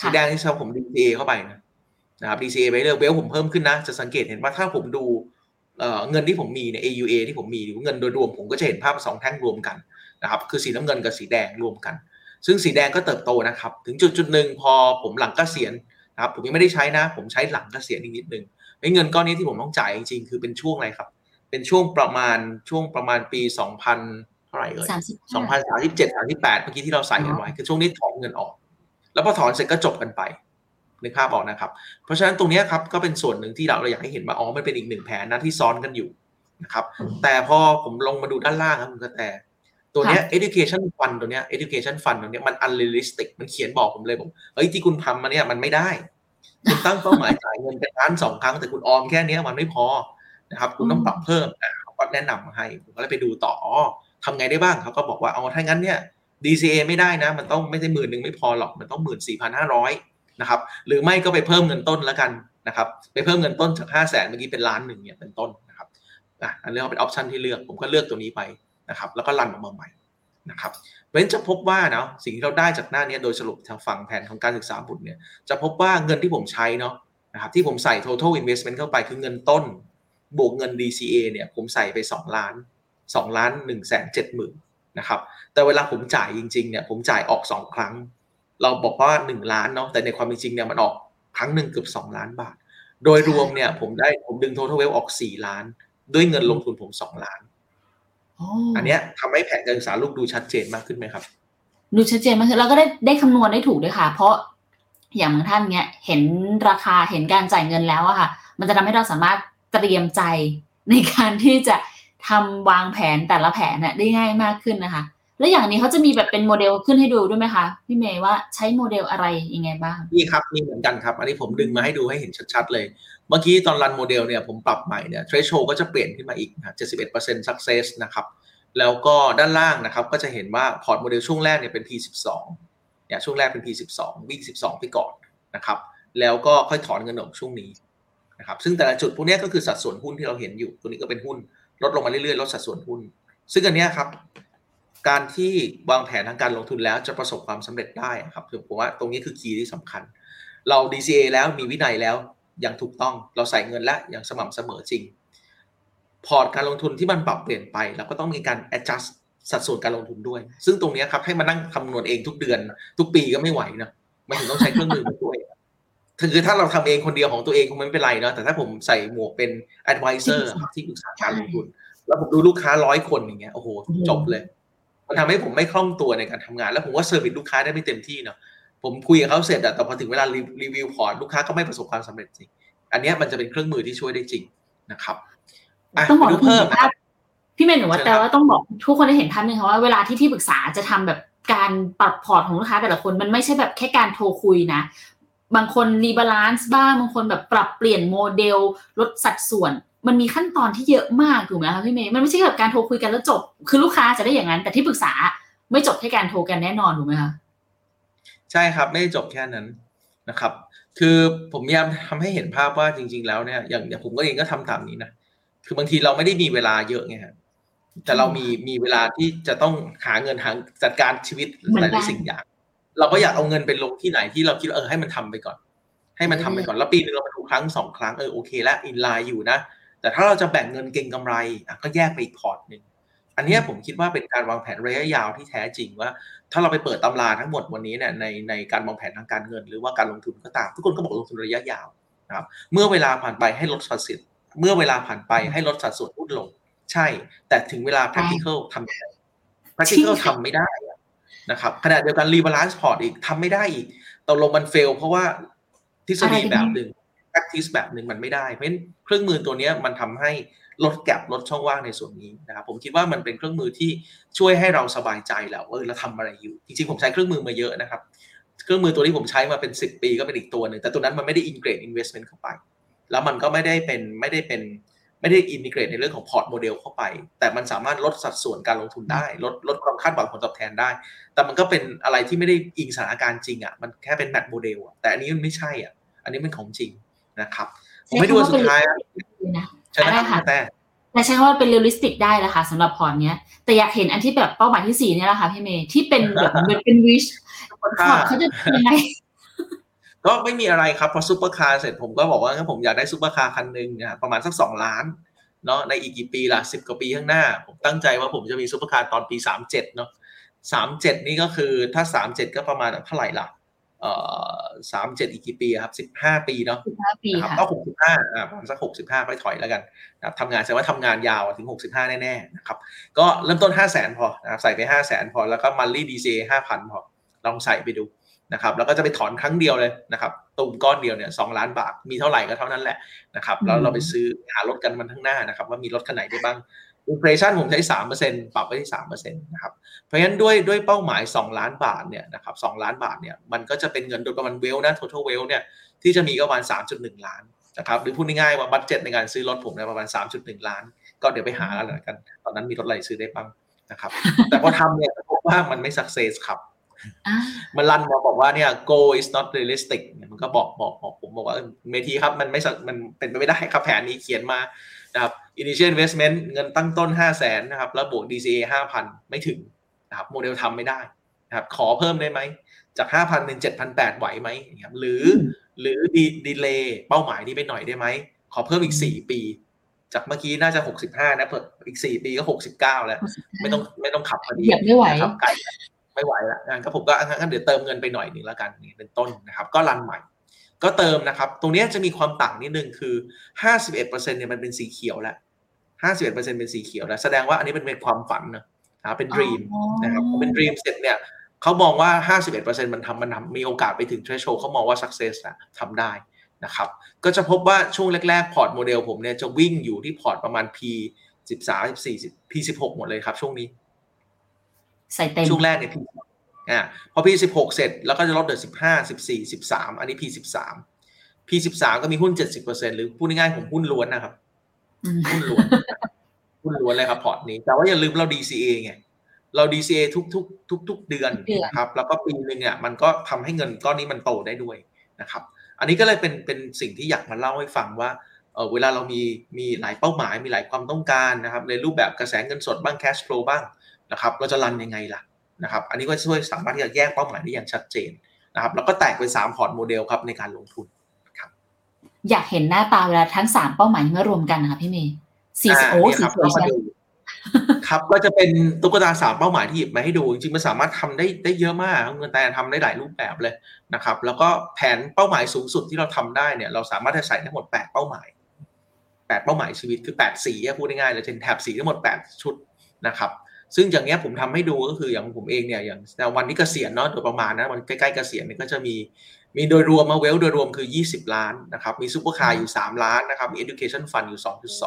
สีแดงที่เราผม DCA เข้าไปนะนะครับ DCA ไปเรื่อยเวลผมเพิ่มขึ้นนะ จะสังเกตเห็นว่าถ้าผมดูเอ่อเงินที่ผมมีเนี่ย AUA ที่ผมมีหรือเงินโดยรวมผมก็จะเห็นภาพสองแท่งรวมกันนะครับ คือสีน้ำเงินกับสีแดงรวมกัน ซึ่งสีแดงก็เติบโตนะครับ ถึงจุดจุดหนึ่งพอผมหลังเกษียณนะครับผมยังไม่ได้ใช้นะ ผมใช้หลังเกษียณอีกนิดนึงไอ้เงินก้อนนี้ที่ผมต้องจ่ายจริงๆ คือเป็นช่วงอะไรครับ เป็นช่วงประมาณช่วงประมาณปี 2000 เท่าไหร่เอ่ยสามสิบ2037 38เมื่อกี้ที่เราใส่กันไว้ คือช่วงนี้ถอนเงินออก แล้วพอถอนเสร็จก็จบกันไปนึกภาพออกนะครับ เพราะฉะนั้นตรงเนี้ยครับก็เป็นส่วนหนึ่งที่เราเราอยากให้เห็นว่าอ๋อมันเป็นอีกหนึ่งแผนนะที่ซ้อนกันอยู่นะครับ แต่พอผมลงมาดูด้านล่างครับคุณกระแต ตัวเนี้ย education fund ตัวเนี้ย education fund ตัวเนี้ยมัน unrealistic มันเขียนบอกผมเลยผมเฮ้ยที่คุณทำมาเนี่ยมันไม่ได้คุณตั้งเป้าหมายจ่ายเงินเป็นล้านสองครั้งแต่คุณออมแค่เนี้ยมันไม่พอนะครับ คุณต้องปรับเพิ่มอะเขาก็แนะนำมาให้ผมก็เลยไปดูต่ออ๋อทำไงได้บ้างเขาก็บอกว่าอ๋อถ้างั้นเนี่ย DCA ไม่ได้นะ มันต้องไม่ใช่หมื่นหนึ่งไม่พอหรอกมันต้องหมื่นสี่พันห้าร้อยนะครับ หรือไม่ก็ไปเพิ่มเงินต้นแล้วกันนะครับ ไปเพิ่มเงินต้นจากห้าแสนเมื่อกี้เป็นล้านหนึ่งเนี่ยเป็นต้นนะครับอะอันนี้เป็นออปชันที่เลือกผมก็เลือกตัวนี้ไป นะครับแล้วก็รันออกมาใหม่นะครับเพราะฉะนั้นจะพบว่าเนาะสิ่งที่เราได้จากหน้านี้โดยสรุปทางฝั่งแผนของการศึกษาบุตรเนี่ยจะพบว่าเงินที่ผมใช้เนาะนะครับที่ผมใส่ total investment เข้าไปคือเงินต้น บวกเงิน DCA เนี่ยผมใส่ไป 2 ล้าน 2 ล้าน1แสน7หมื่นนะครับแต่เวลาผมจ่ายจริงๆเนี่ยผมจ่ายออก 2 ครั้ง เราบอกว่า 1 ล้านเนาะแต่ในความเป็นจริงเนี่ยมันออกครั้งหนึ่งเกือบ 2 ล้านบาท โดยรวมเนี่ยผมได้ผมดึง total wealth ออก 4 ล้าน ด้วยเงินลงทุนผม 2 ล้าน อันเนี้ยทำให้แผนการศึกษาลูกดูชัดเจนมากขึ้นไหมครับ ดูชัดเจนมากขึ้นแล้วก็ได้ได้คำนวณได้ถูกด้วยค่ะ เพราะอย่างบางท่านเนี้ยเห็นราคาเห็นการจ่ายเงินแล้วอะค่ะ มันจะทำให้เราสามารถเตรียมใจในการที่จะทำวางแผนแต่ละแผนน่ะได้ง่ายมากขึ้นนะคะ แล้วอย่างนี้เขาจะมีแบบเป็นโมเดลขึ้นให้ดูด้วยไหมคะพี่เมย์ว่าใช้โมเดลอะไรยังไงบ้างนี่ครับมีเหมือนกันครับ อันนี้ผมดึงมาให้ดูให้เห็นชัดๆเลย เมื่อกี้ตอน run โมเดลเนี่ยผมปรับใหม่เนี่ย threshold ก็จะเปลี่ยนขึ้นมาอีกนะ71% success นะครับแล้วก็ด้านล่างนะครับก็จะเห็นว่าพอร์ตโมเดลช่วงแรกเนี่ยเป็น P12 เนี่ยช่วงแรกเป็น P12 วิ่ง12 ไปก่อนนะครับแล้วก็ค่อยถอนเงินออกช่วงนี้นะครับซึ่งแต่ละจุดพวกนี้ก็คือสัดส่วนหุ้นที่เราเห็นอยู่ตัวนี้ก็เป็นหุ้นลดลงมาเรื่อยๆลดสัดส่วนหุ้น ซึ่งอันนี้ครับ การที่วางแผนทางการลงทุนแล้วจะประสบความสำเร็จได้ครับคือผมว่าตรงนี้คือคีย์ที่สำคัญ เรา DCA แล้วมีวินัยแล้วอย่างถูกต้องเราใส่เงินและอย่างสม่ำเสมอจริง พอร์ตการลงทุนที่มันปรับเปลี่ยนไปเราก็ต้องมีการ adjust สัดส่วนการลงทุนด้วย ซึ่งตรงนี้ครับให้มานั่งคำนวณเองทุกเดือน ทุกปีก็ไม่ไหวนะมันถึงต้องใช้เครื่องมือมาช่วยคือถ้าเราทำเองคนเดียวของตัวเองคงไม่เป็นไรเนาะแต่ถ้าผมใส่หมวกเป็น advisor ที่ปรึกษาการลงทุน แล้วผมดูลูกค้าร้อยคนอย่างเงี้ยโอ้โหจบเลย มันทำให้ผมไม่คล่องตัวในการทำงาน แล้วผมว่า service ลูกค้าได้ไม่เต็มที่เนาะผมคุยกับเขาเสร็จอะแต่พอถึงเวลารีวิวพอร์ตลูกค้าก็ไม่ประสบความสำเร็จจริงอันนี้มันจะเป็นเครื่องมือที่ช่วยได้จริงนะครับต้องบอกดูเพิ่มว่าพี่เมย์หนูว่าแต่ว่าต้องบอกทุกคนได้เห็นภาพนึงค่ะว่าเวลาที่ที่ปรึกษาจะทำแบบการปรับพอร์ตของลูกค้าแต่ละคนมันไม่ใช่แบบแค่การโทรคุยนะ บางคน rebalance บ้างบางคนแบบปรับเปลี่ยนโมเดล ลดสัดส่วน มันมีขั้นตอนที่เยอะมากถูกไหมคะพี่เมย์มันไม่ใช่แบบการโทรคุยกันแล้วจบ คือลูกค้าจะได้อย่างนั้น แต่ที่ปรึกษาไม่จบแค่การโทรกันแน่นอนถูกไหมคะใช่ครับไม่ได้จบแค่นั้นนะครับ คือผมพยายามทำให้เห็นภาพว่าจริง ๆ แล้วเนี่ยอย่างอย่างผมก็เองก็ทำตามนี้นะคือบางทีเราไม่ได้มีเวลาเยอะไงฮะแต่เรามีมีเวลาที่จะต้องหาเงินหาจัดการชีวิตหลายๆสิ่งอย่าง เราก็อยากเอาเงินไปลงที่ไหนที่เราคิดว่าเออให้มันทำไปก่อน ให้มันทำไปก่อนแล้วปีนึงเรามาดูครั้งสองครั้งเออโอเคแล้วอินไลน์อยู่นะ แต่ถ้าเราจะแบ่งเงินเก็งกำไรอะก็แยกไปอีกพอร์ตหนึ่งอันนี้ผมคิดว่าเป็นการวางแผนระยะยาวที่แท้จริงว่า ถ้าเราไปเปิดตำราทั้งหมดวันนี้เนี่ยในในการวางแผนทางการเงิน หรือว่าการลงทุนก็ตาม ทุกคนก็บอกลงทุนระยะยาวนะครับเมื่อเวลาผ่านไปให้ลดสัดส่วนเมื่อเวลาผ่านไปให้ลดสัดส่วนหุ้นลง ใช่ แต่ถึงเวลา practical ทำไม่ได้ practical ทำไม่ได้นะครับขณะเดียวกัน rebalance port อีกทำไม่ได้อีกตกลงมัน fail เพราะว่าทฤษฎีแบบหนึ่ง practice แบบหนึ่งมันไม่ได้ เพราะฉะนั้นเครื่องมือตัวนี้มันทำให้ลดแกลบลดช่องว่างในส่วนนี้นะครับผมคิดว่ามันเป็นเครื่องมือที่ช่วยให้เราสบายใจแล้วเออเราทำอะไรอยู่ จริงๆผมใช้เครื่องมือมาเยอะนะครับ เครื่องมือตัวที่ผมใช้มาเป็น 10 ปีก็เป็นอีกตัวหนึ่งแต่ตัวนั้นมันไม่ได้ integrate investment เข้าไป แล้วมันก็ไม่ได้เป็นไม่ได้เป็นไม่ได้ integrate ในเรื่องของพอร์ตโมเดลเข้าไป แต่มันสามารถลดสัดส่วนการลงทุนได้ ลดลดความคาดหวังผลตอบแทนได้ แต่มันก็เป็นอะไรที่ไม่ได้อิงสถานการณ์จริงอะมันแค่เป็น math model อะแต่อันนี้มันไม่ใช่อะอันนี้เป็นของจริง นะครับผมไม่ดูสุดท้ายใช่ไหมครับแต่แต่ใช้คำว่าเป็น realistic ได้แล้วค่ะสำหรับพอร์ตเนี้ย แต่อยากเห็นอันที่แบบเป้าหมายที่สี่เนี่ยแหละค่ะพี่เมย์ที่เป็นแบบเป็นเป็น wish พอร์ตตเขาจะเป็นยังไงก็ไม่มีอะไรครับพอซูเปอร์คาร์เสร็จผมก็บอกว่างั้นผมอยากได้ซูเปอร์คาร์คันหนึ่งนะประมาณสักสองล้านเนาะในอีกกี่ปีล่ะสิบกว่าปีข้างหน้า ผมตั้งใจว่าผมจะมีซูเปอร์คาร์ตอนปีสามเจ็ดเนาะสามเจ็ดนี่ก็คือถ้าสามเจ็ดก็ประมาณเท่าไหร่ล่ะเอ่อ สามเจ็ดอีกกี่ปีครับสิบห้าปีเนาะสิบห้าปีครับค่ะก็หกสิบห้าอ่าประมาณสักหกสิบห้าค่อยถอยแล้วกันนะครับทำงานแสดงว่าทำงานยาวถึงหกสิบห้าแน่ๆนะครับก็เริ่มต้นห้าแสนพอนะครับใส่ไปห้าแสนพอแล้วก็ monthly DCA ห้าพันพอลองใส่ไปดูนะครับแล้วก็จะไปถอนครั้งเดียวเลยนะครับตุ่มก้อนเดียวเนี่ยสองล้านบาทมีเท่าไหร่ก็เท่านั้นแหละนะครับแล้วเราไปซื้อหารถกันมันทั้างหน้านะครับ ว่ามีรถคันไหนได้บ้าง inflation ผมใช้สามเปอร์เซ็นปรับไปที่สามเปอร์เซ็นต์นะครับ เพราะฉะนั้นด้วยด้วยเป้าหมาย2ล้านบาทเนี่ยนะครับสองล้านบาทเนี่ยมันก็จะเป็นเงินโดยประมาณเวลนะ total well เนี่ยที่จะมีก็ประมาณ3.1ล้านนะครับหรือพูดง่ายๆว่า budget ในการซื้อรถผมเนี่ยประมาณ3.1ล้าน ก็เดี๋ยวไปหากันแล้วกัน ตอนนั้นมีรถอะไรซื้อได้บ้างนะครับ แต่พอทำเนี่ยพบว่ามันไม่ success ครับอ่ามันรันมาบอกว่าเนี่ย goal is not realistic เนี่ยมันก็บอกบอกบอกผมบอกว่าเออเมทีครับมันไม่สักมันเป็นไปไม่ได้ครับแผนนี้เขียนมา นะครับ initial investment เงินตั้งต้น 5 0 0แสนนะครับ แล้วบวก DCA 5,000 ไม่ถึงนะครับโมเดลทำไม่ได้นะครับ ขอเพิ่มได้ไหม จาก 5,000 เป็น 7,800 ไหวไหมนะครับหรือหรือดีดีเลย์เป้าหมายนี้ไปหน่อยได้ไหม ขอเพิ่มอีก 4 ปี จากเมื่อกี้น่าจะ 65 นะเพิ่มอีก 4 ปีก็ 69 แล้ว ไม่ต้องไม่ต้องขับพอดีเหยียบไม่ไหวนะครับไกลไม่ไหวละงั้นก็ผมก็งั้นเดี๋ยวเติมเงินไปหน่อยหนึ่งแล้วกันนี่เป็นต้นนะครับ ก็รันใหม่ ก็เติมนะครับ ตรงเนี้ยจะมีความต่างนิดนึงคือ 51%เนี่ยมันเป็นสีเขียวแล้ว 51%เป็นสีเขียวแล้ว แสดงว่าอันนี้เป็นเป็นความฝันนะนะครับเป็น dream อ๋อนะครับพอเป็น dream เสร็จเนี่ยเขามองว่า 51%มันทำมันทำมีโอกาสไปถึง threshold เขามองว่า success นะทำได้นะครับ ก็จะพบว่าช่วงแรก ๆ พอร์ตโมเดลผมเนี่ยจะวิ่งอยู่ที่พอร์ตประมาณ P 13 14 P 16หมดเลยครับ ช่วงนี้ ใส่เต็มช่วงแรกเนี่ย P อ่าพอ P 16 เสร็จแล้วก็จะลดเหลือ15 14 13 อันนี้ P 13 P 13 ก็มีหุ้น 70%หรือพูดง่ายๆผมหุ้นล้วนนะครับอืมหุ้นล้วนหุ้นล้วนเลยครับพอร์ตนี้ แต่ว่าอย่าลืมเรา DCA ไงเรา DCA ทุกทุกทุกทุกเดือนทุกเดือนนะครับ แล้วก็ปีหนึ่งอะมันก็ทำให้เงินก้อนนี้มันโตได้ด้วยนะครับ อันนี้ก็เลยเป็นเป็นสิ่งที่อยากมาเล่าให้ฟังว่าเออเวลาเรามีมีหลายเป้าหมายมีหลายความต้องการนะครับ ในรูปแบบกระแสเงินสดบ้าง cash flow บ้างนะครับ เราจะรันยังไงล่ะ นะครับ อันนี้ก็ช่วยสามารถที่จะแยกเป้าหมายได้อย่างชัดเจนนะครับ แล้วก็แตกเป็นสามพอร์ตโมเดลครับในการลงทุนอยากเห็นหน้าตาเวลาทั้งสามเป้าหมายนี้มารวมกันนะคะพี่เมย์สีอ่าโอ้เนี่ยสีครับสวยเรามาใช่ดูครับก็จะเป็นตุ๊กตาสามเป้าหมายที่หยิบมาให้ดูจริงๆมันสามารถทำได้ได้เยอะมากครับเงินแต่ทำได้หลายรูปแบบเลยนะครับ แล้วก็แผนเป้าหมายสูงสุดที่เราทำได้เนี่ย เราสามารถจะใส่ทั้งหมดแปดเป้าหมายแปดเป้าหมายชีวิตคือแปดสีอะพูดง่ายๆเลยเป็นแถบสีทั้งหมดแปดชุดนะครับ ซึ่งอย่างเนี้ยผมทำให้ดูก็คืออย่างผมเองเนี่ยอย่างวันที่เกษียณเนาะโดยประมาณนะวันใกล้ๆเกษียณเนี่ยก็จะมีมีโดยรวมมา wealth โดยรวมคือ 20 ล้านนะครับมีซูเปอร์คาร์อยู่ 3 ล้านนะครับมี education fund อยู่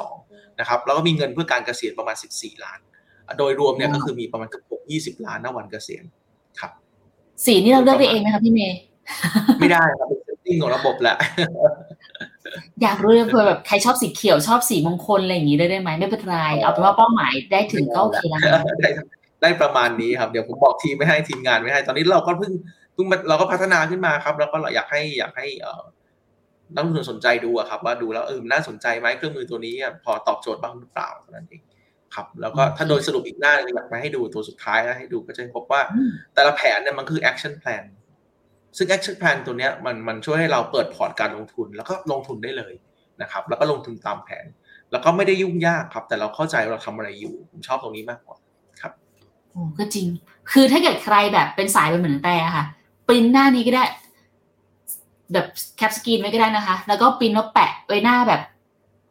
2.2นะครับแล้วก็มีเงินเพื่อการเกษียณประมาณ 14 ล้าน โดยรวมเนี่ยก็คือมีประมาณเกือบ20 ล้านณวันเกษียณครับ สีนี่เราเลือกได้เองไหมคะพี่เมย์ไม่ได้ครับเป็น setting ของระบบแหละ อยากรู้เลยเผื่อแบบใครชอบสีเขียวชอบสีมงคลอะไรอย่างนี้ได้ได้ไหมไม่เป็นไรเอาเป็นว่าเป้าหมายได้ถึงก็โอเคแล้วนะได้ได้ประมาณนี้ครับ เดี๋ยวผมบอกทีมไม่ให้ทีมงานไม่ให้ ตอนนี้เราก็เพิ่งเพิ่งเราก็พัฒนาขึ้นมาครับ แล้วก็อยากให้อยากให้เอ่อนักลงทุนสนใจดูอะครับ ว่าดูแล้วเออมันน่าสนใจไหมเครื่องมือตัวนี้อะพอตอบโจทย์บ้างหรือเปล่าเท่านั้นเองครับ แล้วก็ถ้าโดยสรุปอีกหน้าหนึงอยากมาให้ดูตัวสุดท้ายนะให้ดูก็จะพบว่าอืมแต่ละแผนเนี่ยมันคือ action plan ซึ่ง action plan ตัวนี้มันมันช่วยให้เราเปิดพอร์ตการลงทุน แล้วก็ลงทุนได้เลยนะครับ แล้วก็ลงทุนตามแผน แล้วก็ไม่ได้ยุ่งยากครับ แต่เราเข้าใจเราทำอะไรอยู่ ผมชอบตรงนี้มากกว่าครับโอ้ก็จริง คือถ้าเกิดใครแบบเป็นสายเป็นเหมือนแต่ค่ะปริ้นหน้านี้ก็ได้แบบแคปสกรีนไว้ก็ได้นะคะ แล้วก็ปริ้นแล้วแปะไว้หน้าแบบ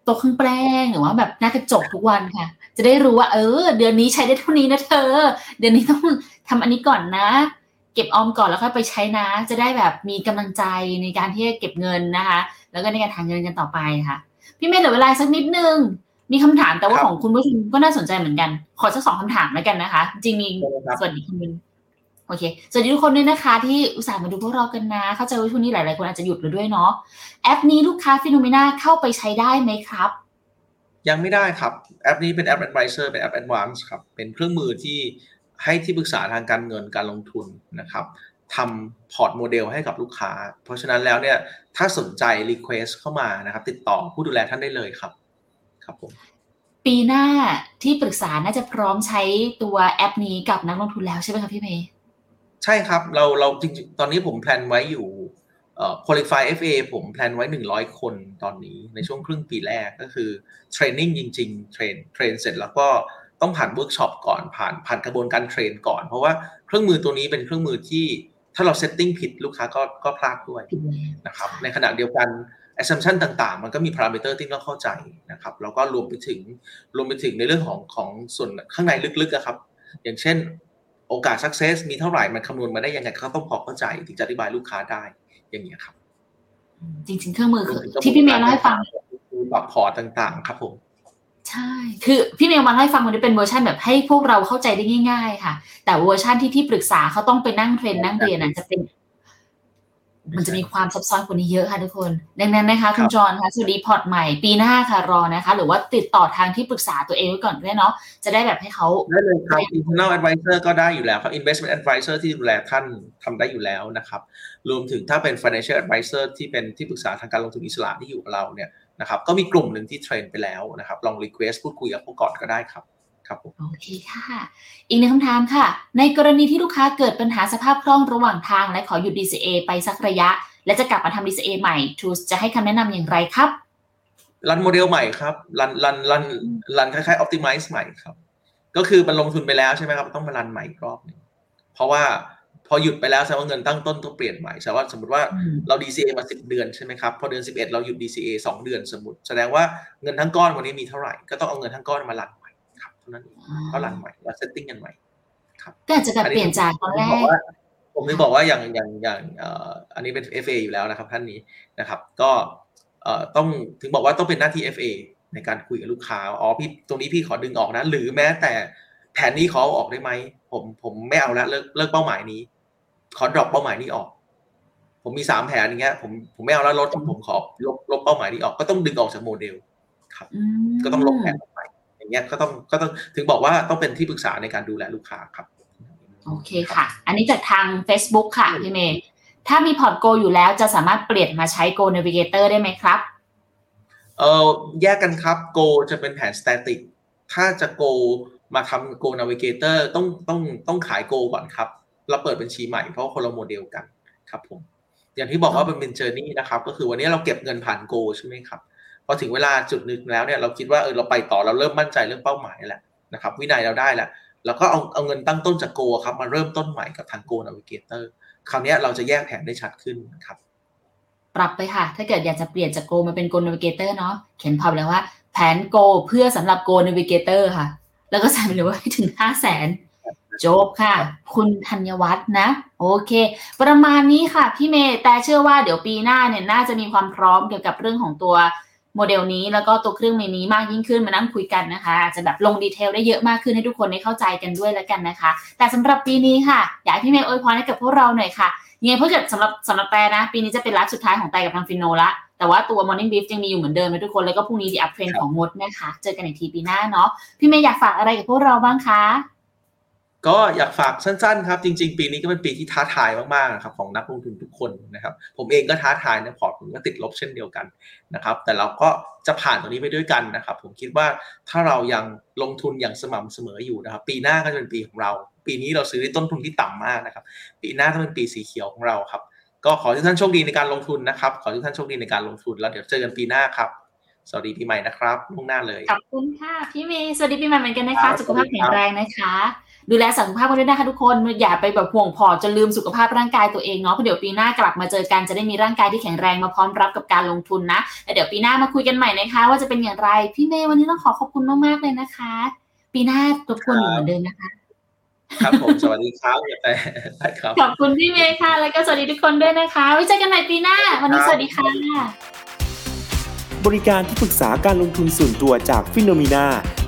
โต๊ะเครื่องแป้งหรือว่าแบบหน้ากระจกทุกวันค่ะ จะได้รู้ว่า เออ เดือนนี้ใช้ได้เท่านี้นะเธอ เดือนนี้ต้องทำอันนี้ก่อนนะ เก็บออมก่อนแล้วค่อยไปใช้นะ จะได้แบบมีกำลังใจในการที่จะเก็บเงินนะคะ แล้วก็ในการทางเงินกันต่อไปค่ะ พี่เมย์เหลือเวลาสักนิดนึง มีคำถามแต่ว่าครับของคุณผู้ชมก็น่าสนใจเหมือนกัน ขอสักสองคำถามแล้วกันนะคะ จริงๆมีครับสวัสดีคุณมินโอเค สวัสดีทุกคนด้วยนะคะ ที่อุตส่าห์มาดูพวกเรากันนะ เข้าใจว่าช่วงนี้หลาย ๆ คนอาจจะหยุดแล้วด้วยเนาะแอปนี้ลูกค้า Finnomena เข้าไปใช้ได้ไหมครับ ยังไม่ได้ครับแอปนี้เป็นแอป Advisor เป็นแอป Advance ครับเป็นเครื่องมือที่ ให้ที่ปรึกษาทางการเงินการลงทุนนะครับทำพอร์ตโมเดลให้กับลูกค้า เพราะฉะนั้นแล้วเนี่ยถ้าสนใจ Request เข้ามานะครับ ติดต่อผู้ดูแลท่านได้เลยครับ ครับผมปีหน้าที่ปรึกษาน่าจะพร้อมใช้ตัวแอปนี้กับนักลงทุนแล้วใช่ไหมคะพี่เมย์ใช่ครับ เราเราจริงๆตอนนี้ผม plan ไว้อยู่เอ่อ qualify FA ผม plan ไว้ 100 คนตอนนี้ในช่วงครึ่งปีแรกก็คือ training จริง ๆ train train เสร็จแล้วก็ ต้องผ่านเวิร์กช็อปก่อนผ่านผ่านกระบวนการ train ก่อน เพราะว่าเครื่องมือตัวนี้เป็นเครื่องมือที่ถ้าเรา setting ผิดลูกค้าก็ก็พลาดด้วยผิดแล้วนะครับในขณะเดียวกัน assumption ต่างๆ มันก็มี parameter ที่ต้องเข้าใจนะครับแล้วก็รวมไปถึงรวมไปถึงในเรื่องของของส่วนข้างในลึกๆอะครับ อย่างเช่นโอกาส success มีเท่าไหร่มันคำนวณมาได้ยังไงเขาต้องพอเข้าใจถึงจะอธิบายลูกค้าได้อย่างเงี้ยครับ จริงๆ เครื่องมือรวคือรวมถึงกระบวนที่พี่เมย์เล่าให้ฟังคือปรับพอร์ตต่างๆ ครับผม ใช่ คือพี่เมย์มาเล่าให้ฟังวันนี้เป็นเวอร์ชันแบบให้พวกเราเข้าใจได้ง่าย ๆ ค่ะ แต่เวอร์ชันที่ที่ปรึกษาเขาต้องไปนั่ง train นั่งเรียนนั้นจะเป็น มันจะมีความซับซ้อนกว่านี้เยอะค่ะทุกคน ดังนั้นนะคะ คุณจอห์นคะสวัสดีพอร์ตใหม่ปีหน้าค่ะรอนะคะ หรือว่าติดต่อทางที่ปรึกษาตัวเองไว้ก่อนด้วยเนาะจะได้แบบให้เขาได้เลยครับ internal advisor ก็ได้อยู่แล้วครับ investment advisor ที่ดูแลท่านทำได้อยู่แล้วนะครับ รวมถึงถ้าเป็น financial advisor ที่เป็นที่ปรึกษาทางการลงทุนอิสระที่อยู่กับเราเนี่ย นะครับก็มีกลุ่มหนึ่งที่เทรนไปแล้วนะครับ ลอง request พูดคุยกับเขาก่อนก็ได้ครับครับผมโอเคค่ะ อีกหนึ่งคำถามค่ะ ในกรณีที่ลูกค้าเกิดปัญหาสภาพคล่องระหว่างทาง และขอหยุด DCA ไปสักระยะ และจะกลับมาทำ DCA ใหม่ Tools จะให้คำแนะนำอย่างไรครับ รันโมเดลใหม่ครับรันรันรันรันคล้ายๆ optimize ใหม่ครับ ก็คือมันลงทุนไปแล้วใช่ไหมครับ ต้องมารันใหม่อีกรอบหนึงเพราะว่า พอหยุดไปแล้วแสดงว่าเงินตั้งต้นต้องเปลี่ยนใหม่แสดงว่าสมมติว่าอืมเรา DCA มา 10 เดือนใช่ไหมครับ พอเดือน 11 เราหยุด DCA 2 เดือนสมมติ แสดงว่าเงินทั้งก้อนวันนี้มีเท่าไหร่ก็ต้องเอาเงินทั้งก้อนมารันใหม่ครับเท่านั้นเองก็รันใหม่แล้ว setting กันใหม่ก็อาจจะแบบเปลี่ยนจากตอนแรผมบกว่าผมถึงบอกว่าอย่างอย่างอย่างเอ่ออันนี้เป็น FA อยู่แล้วนะครับท่านนี้นะครับ ก็เอ่อต้องถึงบอกว่าต้องเป็นหน้าที่ FA ในการคุยกับลูกค้าอ๋อพี่ตรงนี้พี่ขอดึงออกนะ หรือแม้แต่แผนนี้ขอเอาออกได้ไหมผมผมไม่เอาละเลิกเลิกเป้าหมายนี้ ขอ drop เป้าหมายนี้ออก ผมมีสามแผนอย่างเงี้ยผมผมไม่เอาแล้วลดผมขอลบลบเป้าหมายนี้ออกก็ต้องดึงออกจากโมเดลอืมก็ต้องลบแผนออกไปอย่างเงี้ยก็ต้องก็ต้องถึงบอกว่าต้องเป็นที่ปรึกษาในการดูแลลูกค้าครับ โอเคค่ะ อันนี้จากทาง Facebook ค่ะพี่เมย์ถ้ามีพอร์ต Goal อยู่แล้วจะสามารถเปลี่ยนมาใช้ Goal Navigator ได้ไหมครับเออแยกกันครับ Go จะเป็นแผน static ถ้าจะ Goal มาทำ Goal Navigator ต้องต้องต้องขาย Go ก่อนครับ เราเปิดบัญชีใหม่เพราะคนละโมเดลกันครับผม อย่างที่บอกว่ามันเป็น journey นะครับ ก็คือวันนี้เราเก็บเงินผ่าน Go ใช่ไหมครับพอถึงเวลาจุดหนึ่งแล้วเนี่ยเราคิดว่าเออเราไปต่อเราเริ่มมั่นใจเรื่องเป้าหมายแล้วนะครับ วินัยเราได้แล้วเราก็เอาเอาเงินตั้งต้นจาก Go ครับมาเริ่มต้นใหม่กับทาง Go Navigator คราวเนี้ยเราจะแยกแผนได้ชัดขึ้นครับ ปรับไปค่ะ ถ้าเกิดอยากจะเปลี่ยนจาก Go มาเป็น Go Navigator เนาะเขียนพอไปแล้วว่าแผน Go เพื่อสำหรับ Go Navigator ค่ะ แล้วก็ใส่ไปเลยว่าให้ถึง5 0 0แสน จบค่ะ คุณธัญวัฒน์นะ โอเค ประมาณนี้ค่ะพี่เมย์แต่เชื่อว่าเดี๋ยวปีหน้าเนี่ยน่าจะมีความพร้อมเกี่ยวกับเรื่องของตัวโมเดลนี้แล้วก็ตัวเครื่องมือนี้มากยิ่งขึ้นมานั่งคุยกันนะคะอาจจะแบบลง detail ได้เยอะมากขึ้นให้ทุกคนได้เข้าใจกันด้วยแล้วกันนะคะ แต่สำหรับปีนี้ค่ะ อยากให้พี่เมย์อวยพรให้กับพวกเราหน่อยค่ะยังไงเพราะเกิดสำหรับสำหรับแต่นะ ปีนี้จะเป็นไลฟ์สุดท้ายของแต่กับทางฟินโนละแต่ว่าตัว Morning Brief ยังมีอยู่เหมือนเดิมนะทุกคนแล้วก็พรุ่งนี้ The Uptrend ของมดนะคะ เจอกันอีกทีปีหน้าเนาะพี่เมย์อยากฝากอะไรกับพวกเราบ้างคะ ก็อยากฝากสั้นๆครับ จริง ๆ ปีนี้ก็เป็นปีที่ท้าทายมากๆนะครับของนักลงทุนทุกคนนะครับ ผมเองก็ท้าทายนะพอร์ตผมก็ติดลบเช่นเดียวกันนะครับ แต่เราก็จะผ่านตรงนี้ไปด้วยกันนะครับ ผมคิดว่าถ้าเรายังลงทุนอย่างสม่ำเสมออยู่นะครับ ปีหน้าก็จะเป็นปีของเรา ปีนี้เราซื้อด้วยต้นทุนที่ต่ำมากนะครับ ปีหน้าต้องเป็นปีสีเขียวของเราครับ ก็ขอให้ทุกท่านโชคดีในการลงทุนนะครับ ขอให้ทุกท่านโชคดีในการลงทุนแล้วเดี๋ยวเจอกันปีหน้าครับสวัสดีปีใหม่นะครับล่วงหน้าเลยขอบคุณค่ะพี่เมย์สวัสดีปีใหม่เหมือนกันนะครัคะบสุขภาพแข็งแรงนะคะ ดูแลสุขภาพกันด้วยนะคะทุกคนอย่าไปแบบห่วงพอจนลืมสุขภาพร่างกายตัวเองเนาะเพราะเดี๋ยวปีหน้ากลับมาเจอกันจะได้มีร่างกายที่แข็งแรงมาพร้อมรับกับการลงทุนนะแล้วเดี๋ยวปีหน้ามาคุยกันใหม่นะคะ ว่าจะเป็นอย่างไรพี่เมย์วันนี้ต้องขอขอบคุณมากๆเลยนะคะ ปีหน้ารบกวนอยู่เหมือนเดิมนะคะครับผมสวัสดีครับแต่ได้ครับขอบคุณพี่เมย์ค่ะ แล้วก็สวัสดีทุกคนด้วยนะคะไว้เจอกันใหม่ปีหน้า วันนี้สวัสดีค่ะ บริการที่ปรึกษาการลงทุนส่วนตัวจากฟิโนมีนา